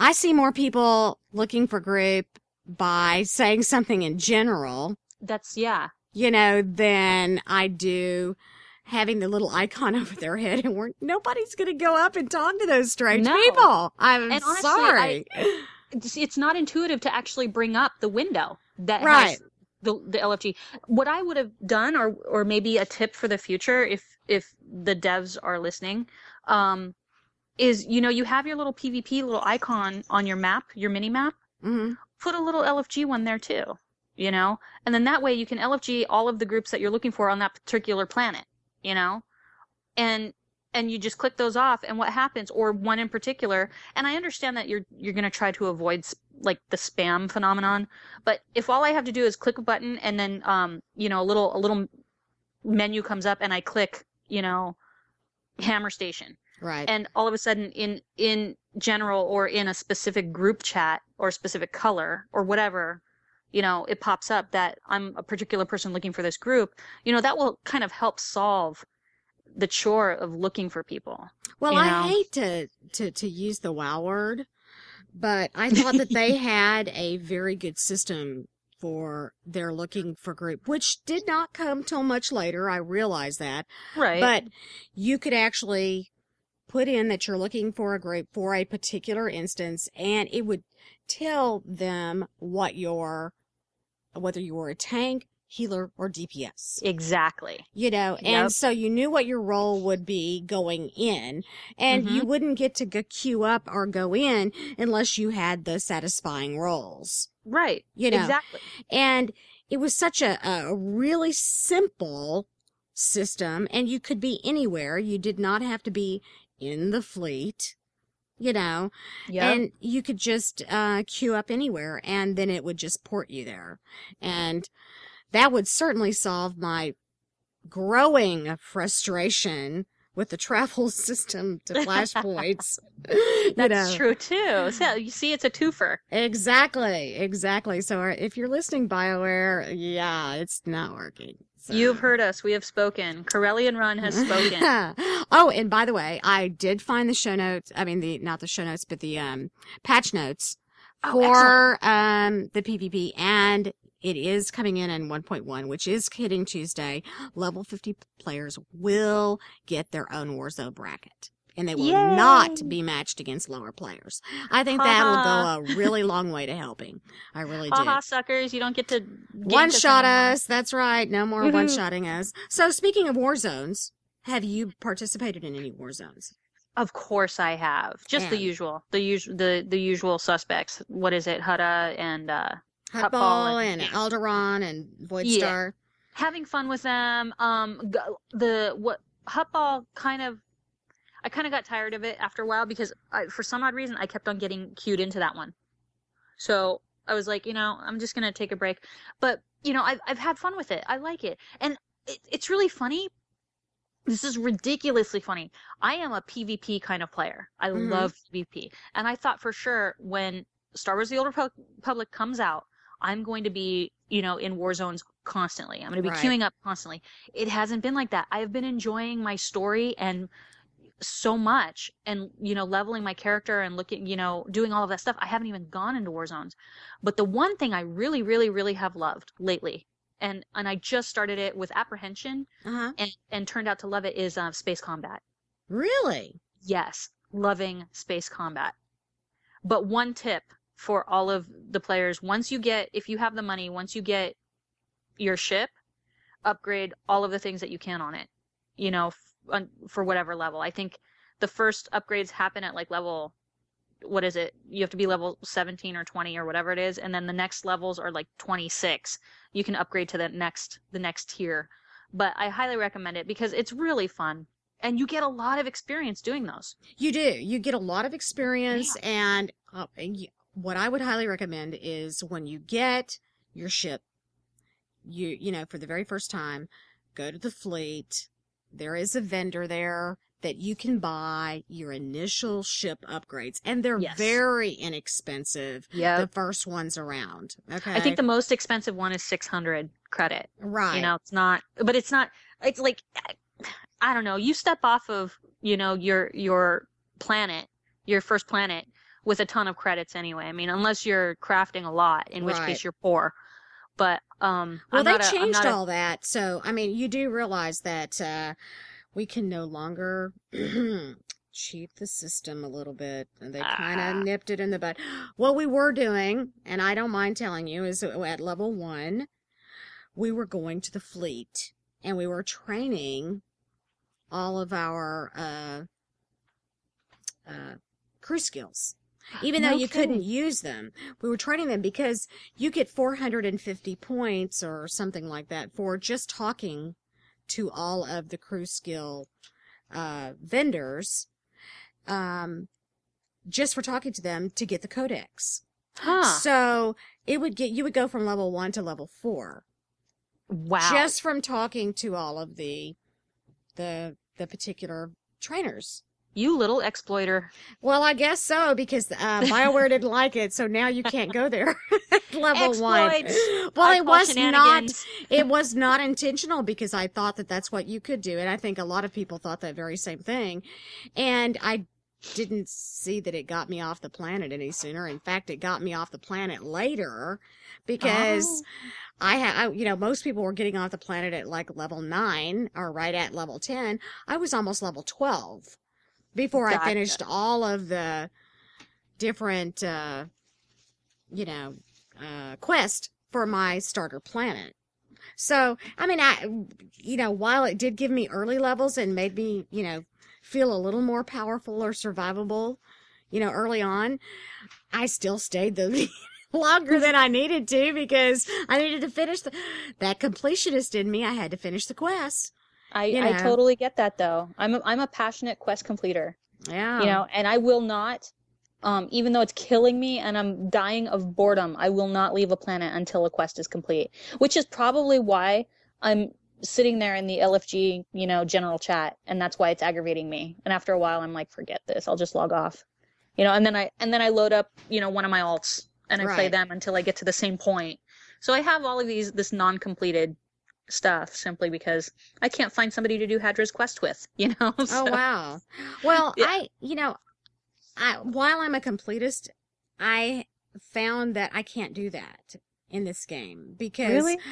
i see more people looking for group by saying something in general that's yeah, you know than i do having the little icon over their head and we're nobody's gonna go up and talk to those strange No. people i'm And honestly, sorry it's, it's not intuitive to actually bring up the window that Right. has the the LFG. What I would have done, or or maybe a tip for the future, if if the devs are listening, um, is you know you have your little PvP little icon on your map, your mini map. hmm Put a little LFG one there too, you know, and then that way you can LFG all of the groups that you're looking for on that particular planet, you know, and and you just click those off and what happens or one in particular and i understand that you're you're going to try to avoid like the spam phenomenon but if all i have to do is click a button and then um you know a little a little menu comes up and i click you know hammer station right and all of a sudden in in general or in a specific group chat or specific color or whatever you know it pops up that i'm a particular person looking for this group you know that will kind of help solve the chore of looking for people Well, I know? hate to, to, to use the wow word, but I thought that they had a very good system for their looking for group, which did not come till much later. I realize that, right but you could actually put in that you're looking for a group for a particular instance and it would tell them what your, whether you were a tank, healer, or DPS. Exactly. You know, and Yep. so you knew what your role would be going in and Mm-hmm. you wouldn't get to go queue up or go in unless you had the satisfying roles. Right. You know, Exactly. and it was such a, a really simple system and you could be anywhere. You did not have to be in the fleet, you know, Yeah. and you could just, uh, queue up anywhere and then it would just port you there. And that would certainly solve my growing frustration with the travel system to flashpoints. That's know. true too. So you see, it's a twofer. Exactly, exactly. So uh, if you're listening, BioWare, yeah, it's not working. So. You've heard us. We have spoken. Corellian Run has spoken. oh, and by the way, I did find the show notes. I mean, the not the show notes, but the um patch notes Oh, for um the PvP, and it is coming in in 1.1, which is hitting Tuesday. Level 50 players will get their own Warzone bracket. And they will Yay! not be matched against lower players. I think that'll go a really long way to helping. I really do. Haha, suckers! You don't get to One shot us. That's right. No more Woohoo. one shotting us. So speaking of war zones, have you participated in any war zones? Of course, I have. Just the usual, the usual, the the usual suspects. What is it? Hutta and uh, Huttball and and- Alderaan and Yeah. Voidstar. having fun with them. Um, the what Huttball kind of, I kind of got tired of it after a while because I, for some odd reason I kept on getting cued into that one. So I was like, you know, I'm just gonna take a break. But you know, I've I've had fun with it. I like it, and it, it's really funny. This is ridiculously funny. I am a PvP kind of player. I Mhm. love PvP, and I thought for sure when Star Wars: The Old Republic comes out, I'm going to be, you know, in war zones constantly. I'm going to be Right. queuing up constantly. It hasn't been like that. I've been enjoying my story and so much and, you know, leveling my character and looking, you know, doing all of that stuff. I haven't even gone into war zones. But the one thing I really, really, really have loved lately, and, and I just started it with apprehension Uh-huh. and, and turned out to love it is uh, space combat. Really? Yes, loving space combat. But one tip for all of the players once you get, if you have the money, once you get your ship, upgrade all of the things that you can on it, you know, on, for whatever level. I think the first upgrades happen at like level, what is it? You have to be level 17 or 20 or whatever it is. And then the next levels are like 26. You can upgrade to the next, the next tier. But I highly recommend it because it's really fun and you get a lot of experience doing those. You do. You get a lot of experience, and uh, what I would highly recommend is when you get your ship, you you know for the very first time, go to the fleet. There is a vendor there that you can buy your initial ship upgrades, and they're Yes. very inexpensive. Yeah. The first ones around. Okay. I think the most expensive one is 600 credit. right. You know, it's not, but it's not, it's like, I don't know, you step off of, you know, your, your planet, your first planet with a ton of credits anyway. I mean, unless you're crafting a lot, in which Right. case you're poor. But, um, Well, I'm they not a- I'm changed a- all that. So, I mean, you do realize that uh, we can no longer cheat the system a little bit. And they kind Ah. of nipped it in the bud. What we were doing, and I don't mind telling you, is at level one, we were going to the fleet and we were training all of our uh, uh, crew skills. Even though No you couldn't use them, we were training them because you get 450 points or something like that for just talking to all of the crew skill uh, vendors, um, just for talking to them to get the codex. Huh. So it would get you would go from level one to level four wow. just from talking to all of the the the particular trainers. You little exploiter. Well, I guess so because uh, Bioware didn't like it, so now you can't go there. Level one. Well, I it was not. It was not intentional because I thought that that's what you could do, and I think a lot of people thought that very same thing. And I didn't see that it got me off the planet any sooner. In fact, it got me off the planet later because Oh. I had, you know, most people were getting off the planet at like level nine or right at level 10. I was almost level 12. Before I finished all of the different, uh, you know, uh, quest for my starter planet. So, I mean, I, you know, while it did give me early levels and made me, you know, feel a little more powerful or survivable, you know, early on, I still stayed the longer than I needed to because I needed to finish the, that completionist in me. I had to finish the quest. I, You I totally get that though. I'm a, I'm a passionate quest completer, Yeah. you know, and I will not, um, even though it's killing me and I'm dying of boredom, I will not leave a planet until a quest is complete. Which is probably why I'm sitting there in the LFG, you know, general chat, and that's why it's aggravating me. And after a while, I'm like, forget this, I'll just log off, you know, and then I and then I load up, you know, one of my alts and I play them until I get to the same point. So I have all of these this non-completed stuff simply because I can't find somebody to do Hadra's quest with, you know. Oh wow. Well, Yeah. I you know, I while I'm a completist, I found that I can't do that in this game because Really?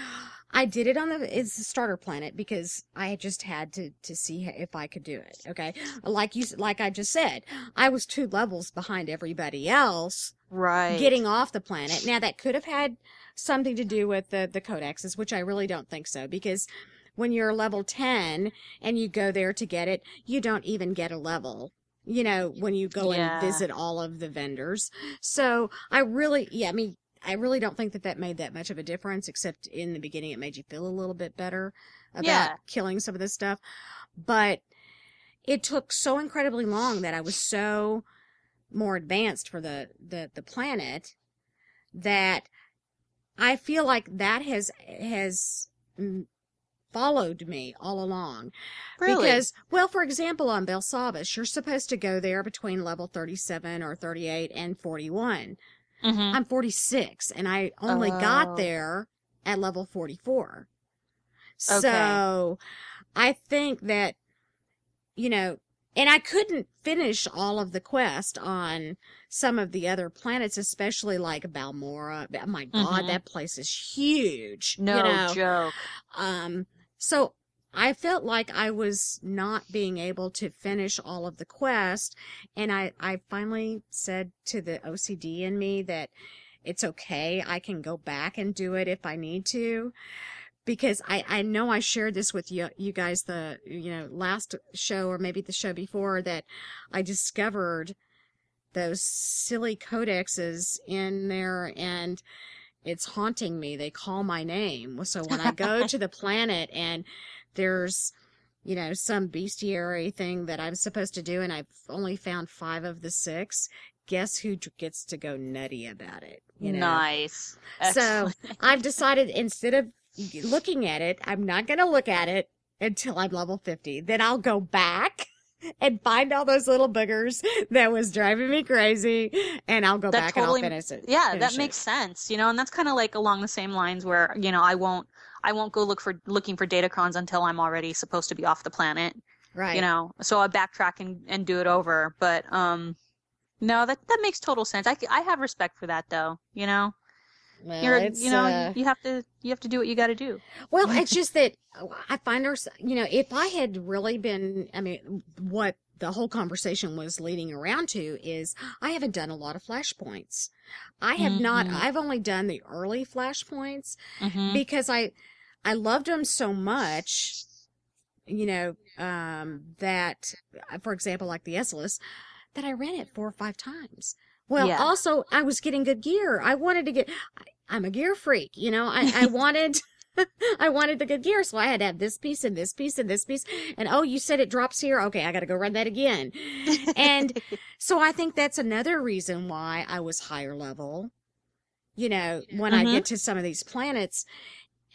I did it on the it's the starter planet because I just had to to see if I could do it. Okay, like you like I just said, I was two levels behind everybody else Right. getting off the planet. Now that could have had something to do with the the codexes, which I really don't think so because when you're level 10 and you go there to get it, you don't even get a level. You know, when you go Yeah. and visit all of the vendors. So I really, yeah, I mean, I really don't think that that made that much of a difference, except in the beginning it made you feel a little bit better about Yeah. killing some of this stuff. But it took so incredibly long that I was so more advanced for the, the, the planet that I feel like that has, has followed me all along. Really? Because, well, for example, on Belsavis, you're supposed to go there between level 37 or 38 and 41. Mhm. I'm 46 and I only Oh. got there at level 44. Okay. So I think that, you know, and I couldn't finish all of the quest on some of the other planets, especially like Balmora. Oh my God, Mhm. that place is huge. No you know? joke. Um, so I felt like I was not being able to finish all of the quest. And I, I finally said to the OCD in me that it's okay. I can go back and do it if I need to. Because I, I know I shared this with you, you guys the, you know, last show or maybe the show before that I discovered those silly codexes in there and it's haunting me. They call my name. So when I go to the planet and there's, you know, some bestiary thing that I'm supposed to do and I've only found five of the six, guess who gets to go nutty about it? You know? Nice. So I've decided instead of looking at it, I'm not going to look at it until I'm level 50. Then I'll go back and find all those little boogers that was driving me crazy and I'll go That back totally- and I'll finish it. yeah finish that it. makes sense you know and that's kind of like along the same lines where you know i won't i won't go look for looking for datacrons until i'm already supposed to be off the planet right. you know so i backtrack and, and do it over but um no that that makes total sense i, I have respect for that though you know Well, you're you know uh, you have to you have to do what you got to do Well, it's just that I find her, you know, if I had really been, I mean, what the whole conversation was leading around to is I haven't done a lot of flashpoints. I have not, Mhm. I've only done the early flashpoints mm-hmm. because I, I loved them so much, you know, um, that, for example, like the Esseles, that I ran it four or five times. Well, Yeah. also I was getting good gear. I wanted to get, I, I'm a gear freak, you know, I, I wanted, I wanted the good gear. So I had to have this piece and this piece and this piece. And oh, you said it drops here. Okay. I got to go run that again. And so I think that's another reason why I was higher level, you know, when I Mhm. get to some of these planets,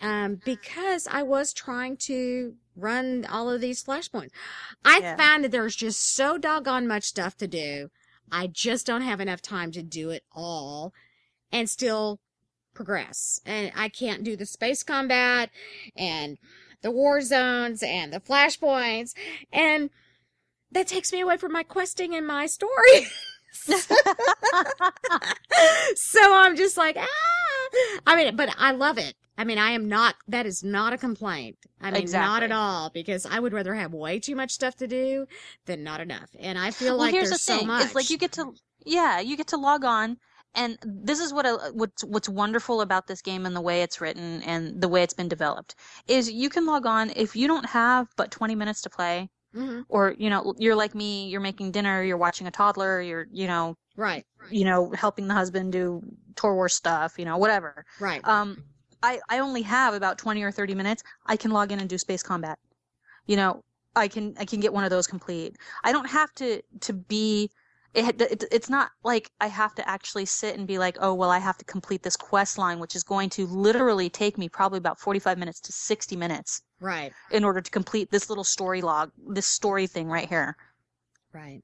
um, because I was trying to run all of these flashpoints. I Yeah. found that there's just so doggone much stuff to do. I just don't have enough time to do it all and still progress. And I can't do the space combat and the war zones and the flashpoints. And that takes me away from my questing and my story. so I'm just like, ah. I mean, but I love it. I mean, I am not, that is not a complaint. I mean, not at all, because I would rather have way too much stuff to do than not enough. And I feel well, like here's there's the thing. so much. It's like you get to, yeah, you get to log on, and this is what I, what's what's wonderful about this game and the way it's written and the way it's been developed is you can log on if you don't have but 20 minutes to play, Mhm. or you know you're like me, you're making dinner, you're watching a toddler, you're you know Right, you know helping the husband do Tor War stuff, you know whatever. right. um I, I only have about 20 or 30 minutes i can log in and do space combat you know i can i can get one of those complete i don't have to to be it, it it's not like i have to actually sit and be like oh well i have to complete this quest line which is going to literally take me probably about 45 minutes to 60 minutes right, in order to complete this little story log this story thing right here right.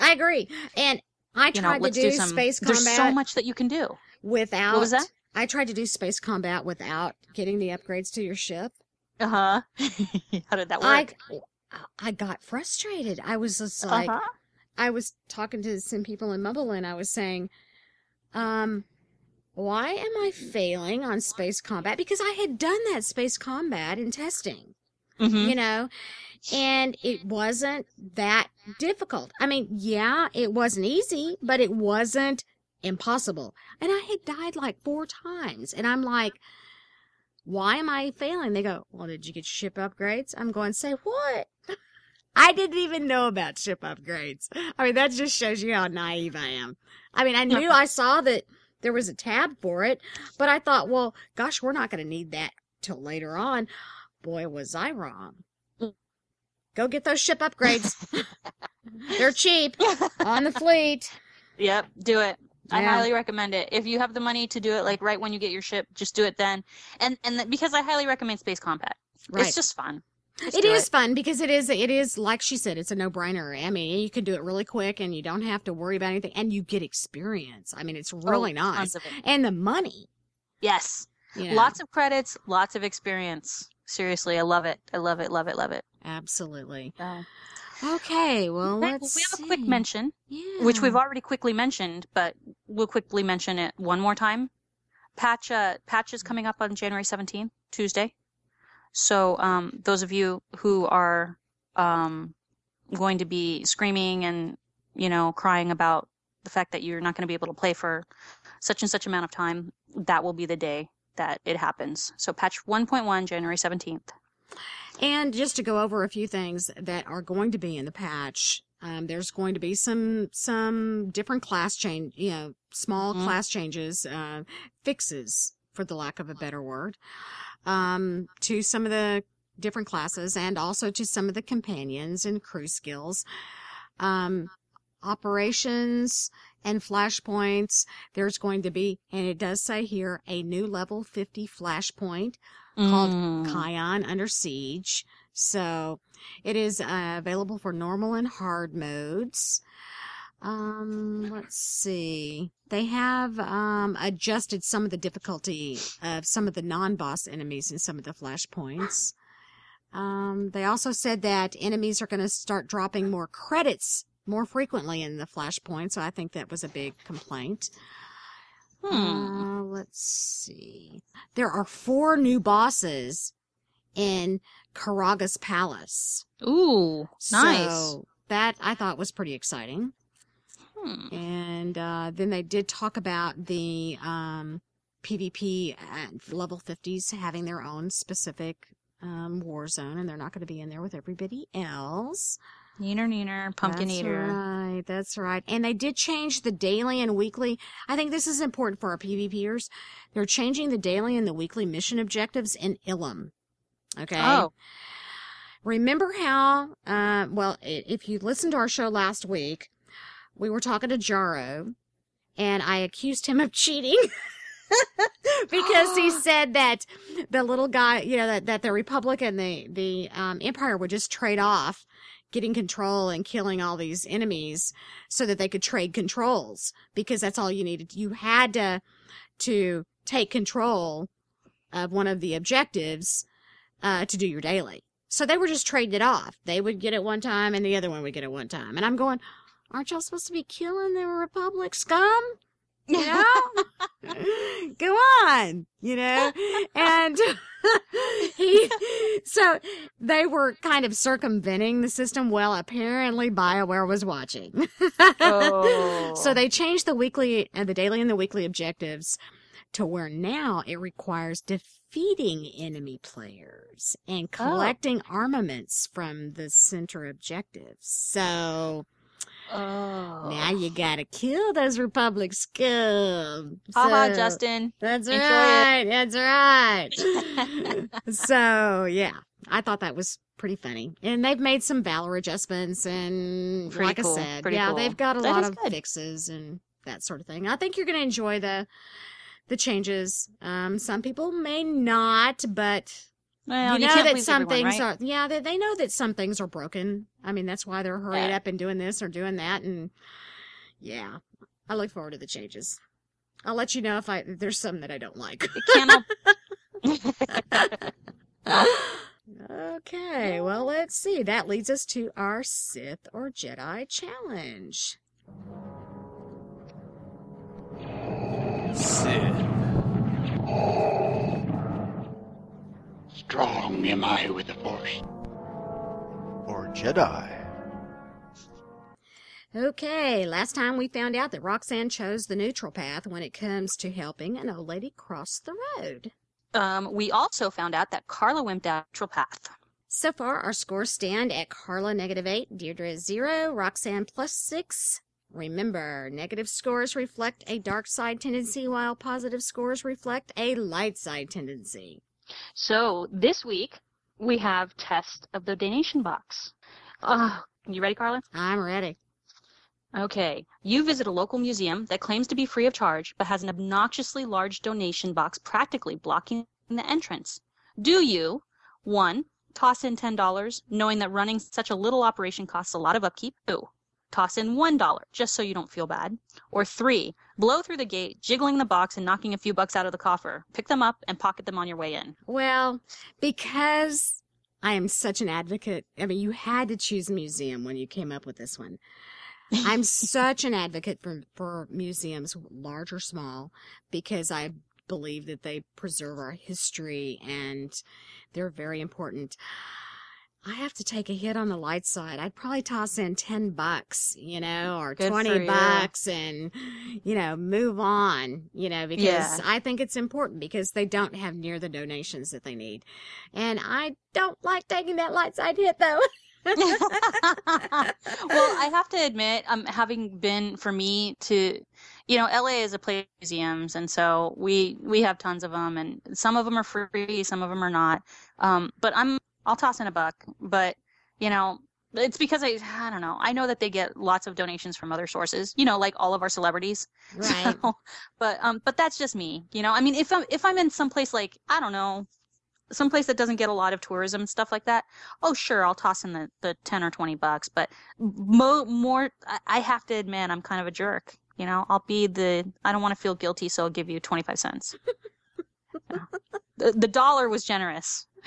I agree. And I you know tried to do, do some space there's combat so much that you can do without. What was that? I tried to do space combat without getting the upgrades to your ship. uh-huh how did that work I I got frustrated. I was just like, uh-huh I was talking to some people in Mumble and I was saying, um, why am I failing on space combat? Because I had done that space combat in testing, Mhm. you know, and it wasn't that difficult. I mean, yeah, it wasn't easy, but it wasn't impossible. And I had died like four times. And I'm like, why am I failing? They go, well, did you get ship upgrades? I'm going, say what? I didn't even know about ship upgrades. I mean, that just shows you how naive I am. I mean, I knew I saw that there was a tab for it, but I thought, well, gosh, we're not going to need that till later on. Boy, was I wrong. Go get those ship upgrades. They're cheap on the fleet. Yep, do it. I highly recommend it. If you have the money to do it, like right when you get your ship, just do it then. And and th- because I highly recommend Space Combat. Right. It's just fun. Just It do is fun because it is it is like she said it's a no-brainer. I mean, you can do it really quick and you don't have to worry about anything and you get experience. I mean, it's oh, really Oh, nice. it. And the money. Yes. You know, Lots of credits, lots of experience. Seriously, I love it. I love it, love it, love it. absolutely. So, Okay, well, let's we have a quick mention, yeah. which we've already quickly mentioned, but we'll quickly mention it one more time. Patch uh, patch is coming up on January 17th, Tuesday. So um, those of you who are um, going to be screaming and you know crying about the fact that you're not going to be able to play for such and such amount of time, that will be the day that it happens. So patch 1.1, January 17th. And just to go over a few things that are going to be in the patch, um, there's going to be some some different class change, you know, small Mhm. class changes, uh, fixes, for the lack of a better word, um, to some of the different classes and also to some of the companions and crew skills. Um, operations and flashpoints. There's going to be, and it does say here, a new level 50 flashpoint called Mm. Kaon Under Siege. So it is uh, available for normal and hard modes. Um, let's see. They have um, adjusted some of the difficulty of some of the non-boss enemies in some of the flashpoints. Um, they also said that enemies are going to start dropping more credits more frequently in the flashpoint, so I think that was a big complaint. Hmm. Uh, let's see. There are four new bosses in Karaga's Palace. Ooh, nice. So that I thought was pretty exciting. Hmm. And uh, then they did talk about the um, PvP at level 50s having their own specific um, war zone, and they're not going to be in there with everybody else. Neener, neener, pumpkin that's eater. Right, that's right. And they did change the daily and weekly. I think this is important for our PvPers. They're changing the daily and the weekly mission objectives in Ilum. Okay. Oh, Remember how, uh, well, if you listened to our show last week, we were talking to Jaro and I accused him of cheating because he said that the little guy, you know, that, that the Republic and the, the, um, Empire would just trade off getting control and killing all these enemies so that they could trade controls because that's all you needed. You had to, to take control of one of the objectives, uh, to do your daily. So they were just trading it off. They would get it one time and the other one would get it one time. And I'm going, aren't y'all supposed to be killing the Republic scum? You know? Go on, you know? And he, so they were kind of circumventing the system. Well, apparently BioWare was watching. Oh. So they changed the weekly and the daily and the weekly objectives to where now it requires defeating enemy players and oh. collecting armaments from the center objectives. So Oh. now you gotta kill those Republic scum. Haha, So- Justin. That's Enjoy right. That's right. so yeah, I thought that was pretty funny, and they've made some Valor adjustments, and Pretty like cool, I said, pretty yeah, cool. they've got a That lot of good. fixes and that sort of thing. I think you're to enjoy the the changes. Um, some people may not, but Well, you you know that some everyone, things right? are yeah they, they know that some things are broken. I mean that's why they're hurried Yeah. up and doing this or doing that and yeah i look forward to the changes. I'll let you know if i there's some that i don't like. Okay well let's see. That leads us to our sith or jedi challenge Strong am I with the Force. Or Jedi. okay last time we found out that roxanne chose the neutral path when it comes to helping an old lady cross the road Um, we also found out that Carla went down neutral path. So far, our scores stand at Carla negative 8, Deirdre 0, Roxanne plus 6. Remember, negative scores reflect a dark side tendency while positive scores reflect a light side tendency. So this week we have test of the donation box. Uh, you ready, Carla? I'm ready. Okay. You visit a local museum that claims to be free of charge, but has an obnoxiously large donation box practically blocking the entrance. Do you, one, toss in $10, knowing that running such a little operation costs a lot of upkeep? Two, toss in $1, just so you don't feel bad? Or three, blow through the gate, jiggling the box and knocking a few bucks out of the coffer. Pick them up and pocket them on your way in. Well, because I am such an advocate, I mean, you had to choose museum when you came up with this one. I'm such an advocate for, for museums, large or small, because I believe that they preserve our history and they're very important. I have to take a hit on the light side. I'd probably toss in 10 bucks, you know, or Good 20 for you. bucks and, you know, move on, you know, because Yeah. I think it's important because they don't have near the donations that they need. And I don't like taking that light side hit though. well, I have to admit, um, having been for me to, you know, LA is a place of museums, and so we we have tons of them, and some of them are free, some of them are not. Um, but I'm I'll toss in a buck, but you know. It's because I I don't know. I know that they get lots of donations from other sources, you know, like all of our celebrities. Right. So, but um, but that's just me, you know. I mean, if I'm if I'm in some place like I don't know, some place that doesn't get a lot of tourism and stuff like that, oh sure, I'll toss in the the ten or twenty bucks. But mo- more, I, have to admit, I'm kind of a jerk. You know, I'll be the I don't want to feel guilty, so I'll give you twenty five cents. The the dollar was generous.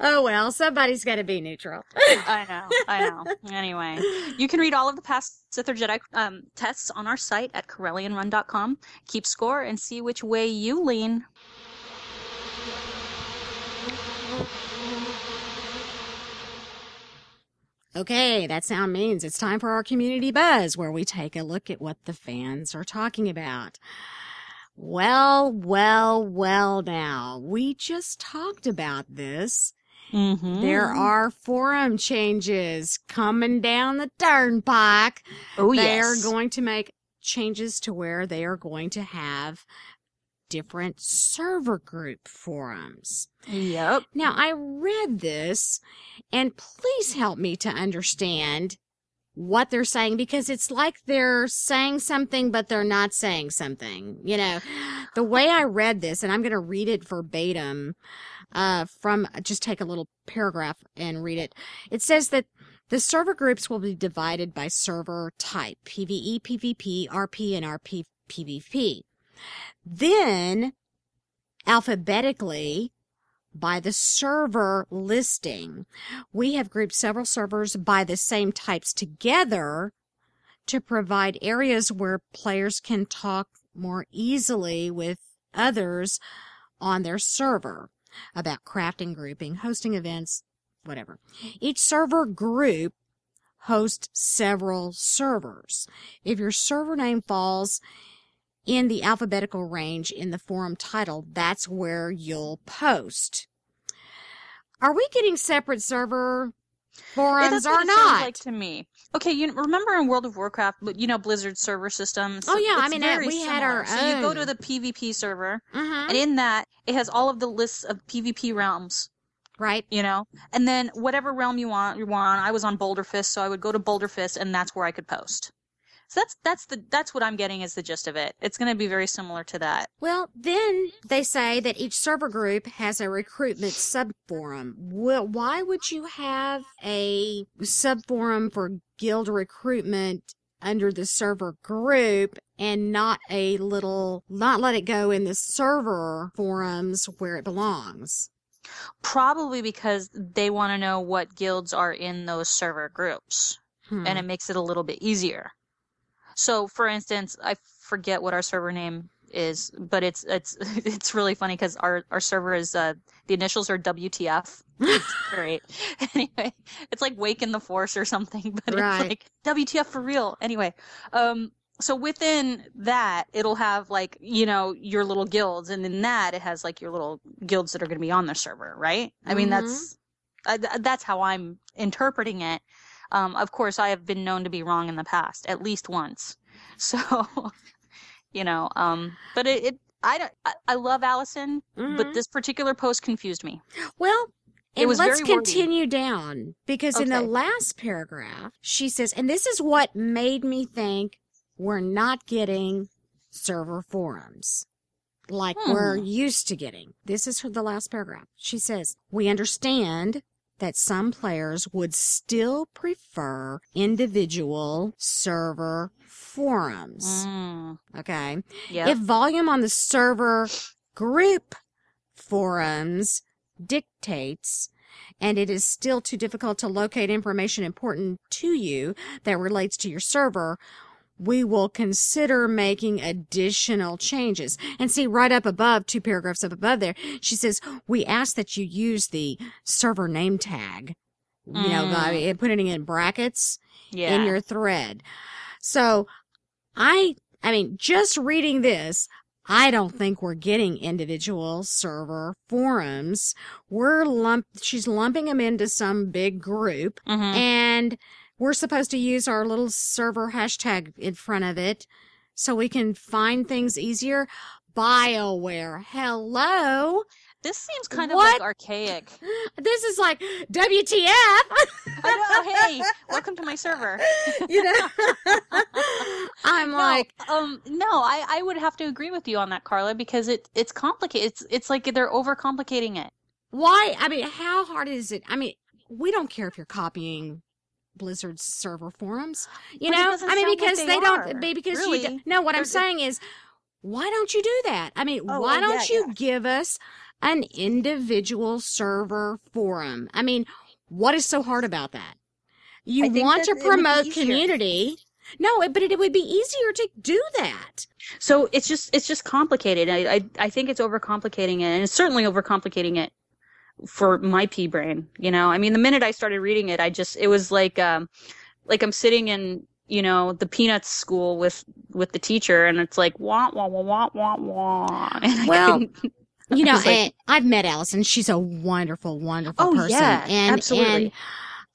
oh well, somebody's got to be neutral. I know, I know. Anyway, you can read all of the past Sith or Jedi um, tests on our site at CorellianRun.com. Keep score and see which way you lean. Okay, that sound means it's time for our community buzz where we take a look at what the fans are talking about. Well, well, well now, we just talked about this. Mm-hmm. There are forum changes coming down the turnpike. oh they yes. are going to make changes to where they are going to have different server group forums. Yep. Now, I read this, and please help me to understand what they're saying because it's like they're saying something, but they're not saying something. You know, the way I read this, and I'm going to read it verbatim uh, from just take a little paragraph and read it. It says that the server groups will be divided by server type PvE, PvP, RP, and RP, PvP. Then, alphabetically, by the server listing. We have grouped several servers by the same types together to provide areas where players can talk more easily with others on their server about crafting, grouping, hosting events, whatever. Each server group hosts several servers. If your server name falls in the alphabetical range in the forum title, that's where you'll post. Are we getting separate server forums that's or not? like to me. Okay, you remember in World of Warcraft, but you know Blizzard server systems. Oh, yeah, I mean, we had our similar. So you go to the PvP server, Mhm. and in that it has all of the lists of PvP realms. Right. You know, and then whatever realm you want, you want. I was on Boulder Fist, so I would go to Boulder Fist, and that's where I could post. So that's that's the that's what I'm getting is the gist of it. It's going to be very similar to that. Well, then they say that each server group has a recruitment subforum. Well, why would you have a subforum for guild recruitment under the server group and not a little, not let it go in the server forums where it belongs? Probably because they want to know what guilds are in those server groups. Hmm. and it makes it a little bit easier. So, for instance, I forget what our server name is, but it's it's it's really funny because our our server is uh, the initials are WTF. It's great. anyway, it's like Wake in the Force or something, but Right. it's like WTF for real. Anyway, um, so within that, it'll have like you know your little guilds, and in that it has like your little guilds that are going to be on the server, right? I mean, Mhm. that's uh, that's how I'm interpreting it. Um, of course, I have been known to be wrong in the past, at least once. So, you know, um, but it, it I, don't- I, I love Allison, Mhm. but this particular post confused me. Well, It and was let's very wordy. continue down because in the last paragraph, she says, and this is what made me think we're not getting server forums like we're Hmm. used to getting. This is the last paragraph. She says, we understand that some players would still prefer individual server forums. Mm, Okay. yeah. If volume on the server group forums dictates and it is still too difficult to locate information important to you that relates to your server, we will consider making additional changes. And see right up above, two paragraphs up above there, she says, we ask that you use the server name tag. You know, Mm. by putting it in brackets yeah. in your thread. So I, I mean, just reading this, I don't think we're getting individual server forums. We're lump, she's lumping them into some big group Mhm. and we're supposed to use our little server hashtag in front of it so we can find things easier. BioWare. Hello. This seems kind What? of like archaic. This is like WTF. I know. Hey, welcome to my server. you know, I'm No, like, um, no, I, I would have to agree with you on that, Carla, because it it's complicated. It's it's like they're overcomplicating it. Why? I mean, how hard is it? I mean, we don't care if you're copying Blizzard's server forums. You know, I mean, because they they, don't. Because you really. do, no. What I'm saying is, why don't you do that? I mean, Oh, why oh, don't yeah, you yeah. give us an individual server forum? I mean, what is so hard about that? You want to it would be promote community. No, but it, it would be easier to do that. So it's just it's just complicated. I I, I think it's overcomplicating it, and it's certainly overcomplicating it for my pea brain. You know, I mean, the minute I started reading it, I just it was like um like I'm sitting in you know the peanuts school with with the teacher, and it's like wah wah wah wah wah wah. And Well, You know, like- and I've met Allison. She's a wonderful, wonderful Oh, person. yeah, and, absolutely. And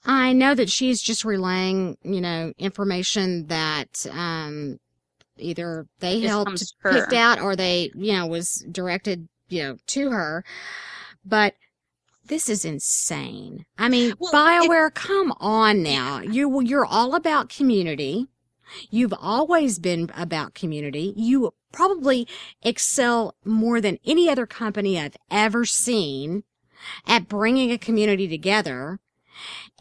I know that she's just relaying, you know, information that, um, either they Just helped picked out or they, you know, was directed, you know, to her. But this is insane. I mean, Well, BioWare, come on now. You, you're all about community. You've always been about community. You probably excel more than any other company I've ever seen at bringing a community together.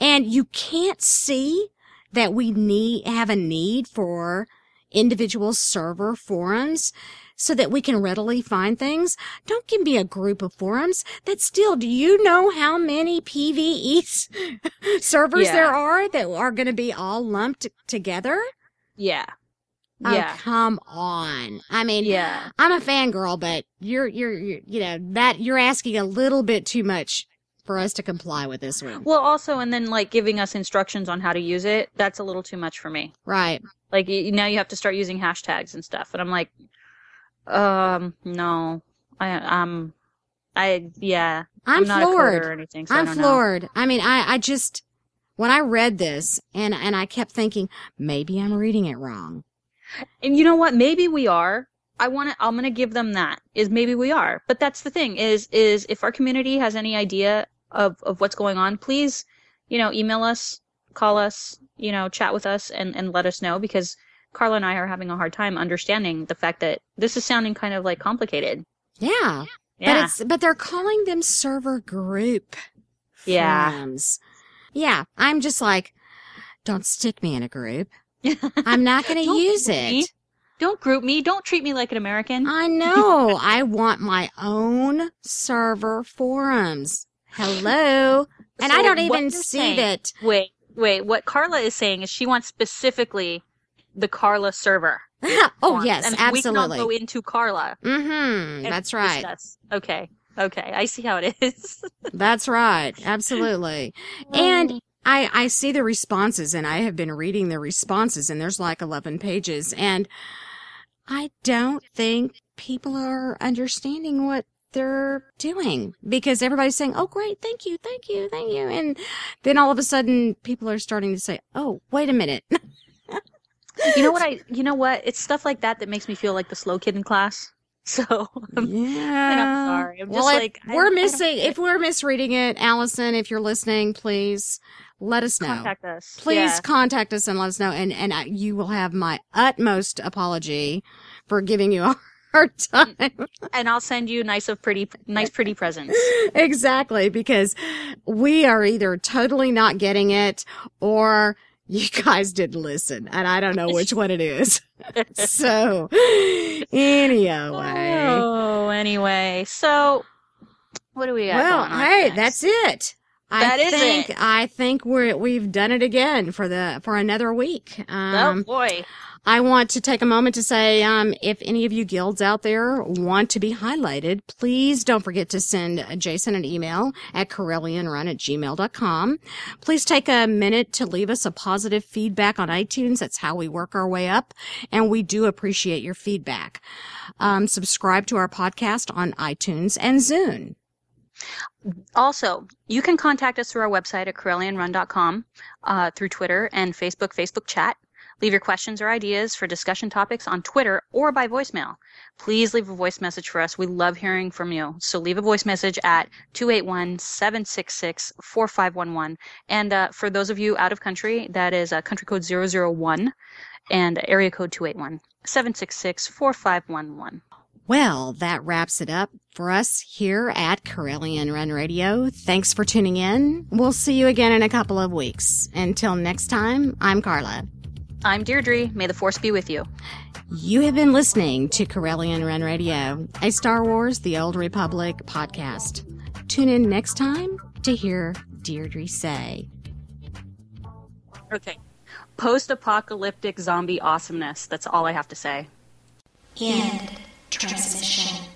And you can't see that we need, have a need for individual server forums so that we can readily find things. Don't give me a group of forums. that still, do you know how many PVE servers Yeah. there are that are going to be all lumped together? Yeah. Oh, Yeah. come on. I mean, Yeah. I'm a fangirl, but you're, you're, you're, you know, that you're asking a little bit too much for us to comply with this one. Well, also, and then like giving us instructions on how to use it, that's a little too much for me. Right. Like now you have to start using hashtags and stuff, and I'm like, um, no, I, um, I, yeah, I'm, not a floored. anything. So I I'm know. floored. I mean, I, I just, when I read this and, and I kept thinking, maybe I'm reading it wrong. And you know what? Maybe we are. I want to. I'm going to give them that. Is maybe we are. But that's the thing. Is is if our community has any idea of of what's going on, please, you know, email us, call us, you know, chat with us, and and let us know because Carla and I are having a hard time understanding the fact that this is sounding kind of like complicated. Yeah. But Yeah. it's, but they're calling them server group Yeah. forums. Yeah. I'm just like, don't stick me in a group. I'm not going to use group me. it. Don't group me. Don't treat me like an American. I know. I want my own server forums. Hello. And I don't even see saying- that. Wait, wait. What Carla is saying is she wants specifically the Carla server. oh, yes, and We cannot go into Carla. Mm-hmm. That's right. discuss. Okay. Okay. I see how it is. That's right. Absolutely. And I, I see the responses and I have been reading the responses and there's like 11 pages and I don't think people are understanding what they're doing because everybody's saying, Oh, great. Thank you. Thank you. Thank you. And then all of a sudden people are starting to say, Oh, wait a minute. you know what I you know what? It's stuff like that that makes me feel like the slow kid in class. So yeah. sorry. I'm well, just like, I- we're I missing, if we're misreading it, Allison, if you're listening, please let us know. contact us. please Yeah. contact us and let us know and and uh, you will have my utmost apology for giving you a hard time and I'll send you nice of pretty nice pretty presents. exactly because we are either totally not getting it or you guys didn't listen and i don't know which one it is so anyway Oh, anyway. So what do we got? well hey next? that's it That I is think it. I think we're we've done it again for the for another week. Oh Um, boy. I want to take a moment to say, um, if any of you guilds out there want to be highlighted, please don't forget to send Jason an email at corellianrun at gmail.com. Please take a minute to leave us a positive feedback on iTunes. That's how we work our way up. And we do appreciate your feedback. Um, subscribe to our podcast on iTunes and Zune. Also, you can contact us through our website at corellianrun.com, uh, through Twitter and Facebook, Facebook chat. Leave your questions or ideas for discussion topics on Twitter or by voicemail. Please leave a voice message for us. We love hearing from you. So leave a voice message at 281-766-4511. And uh, for those of you out of country, that is uh, country code 001 and area code 281 766 4511. Well, that wraps it up for us here at Corellian Run Radio. Thanks for tuning in. We'll see you again in a couple of weeks. Until next time, I'm Carla. I'm Deirdre. May the force be with you. You have been listening to Corellian Run Radio, a Star Wars The Old Republic podcast. Tune in next time to hear Deirdre say. Okay. Post apocalyptic zombie awesomeness. That's all I have to say. End transmission.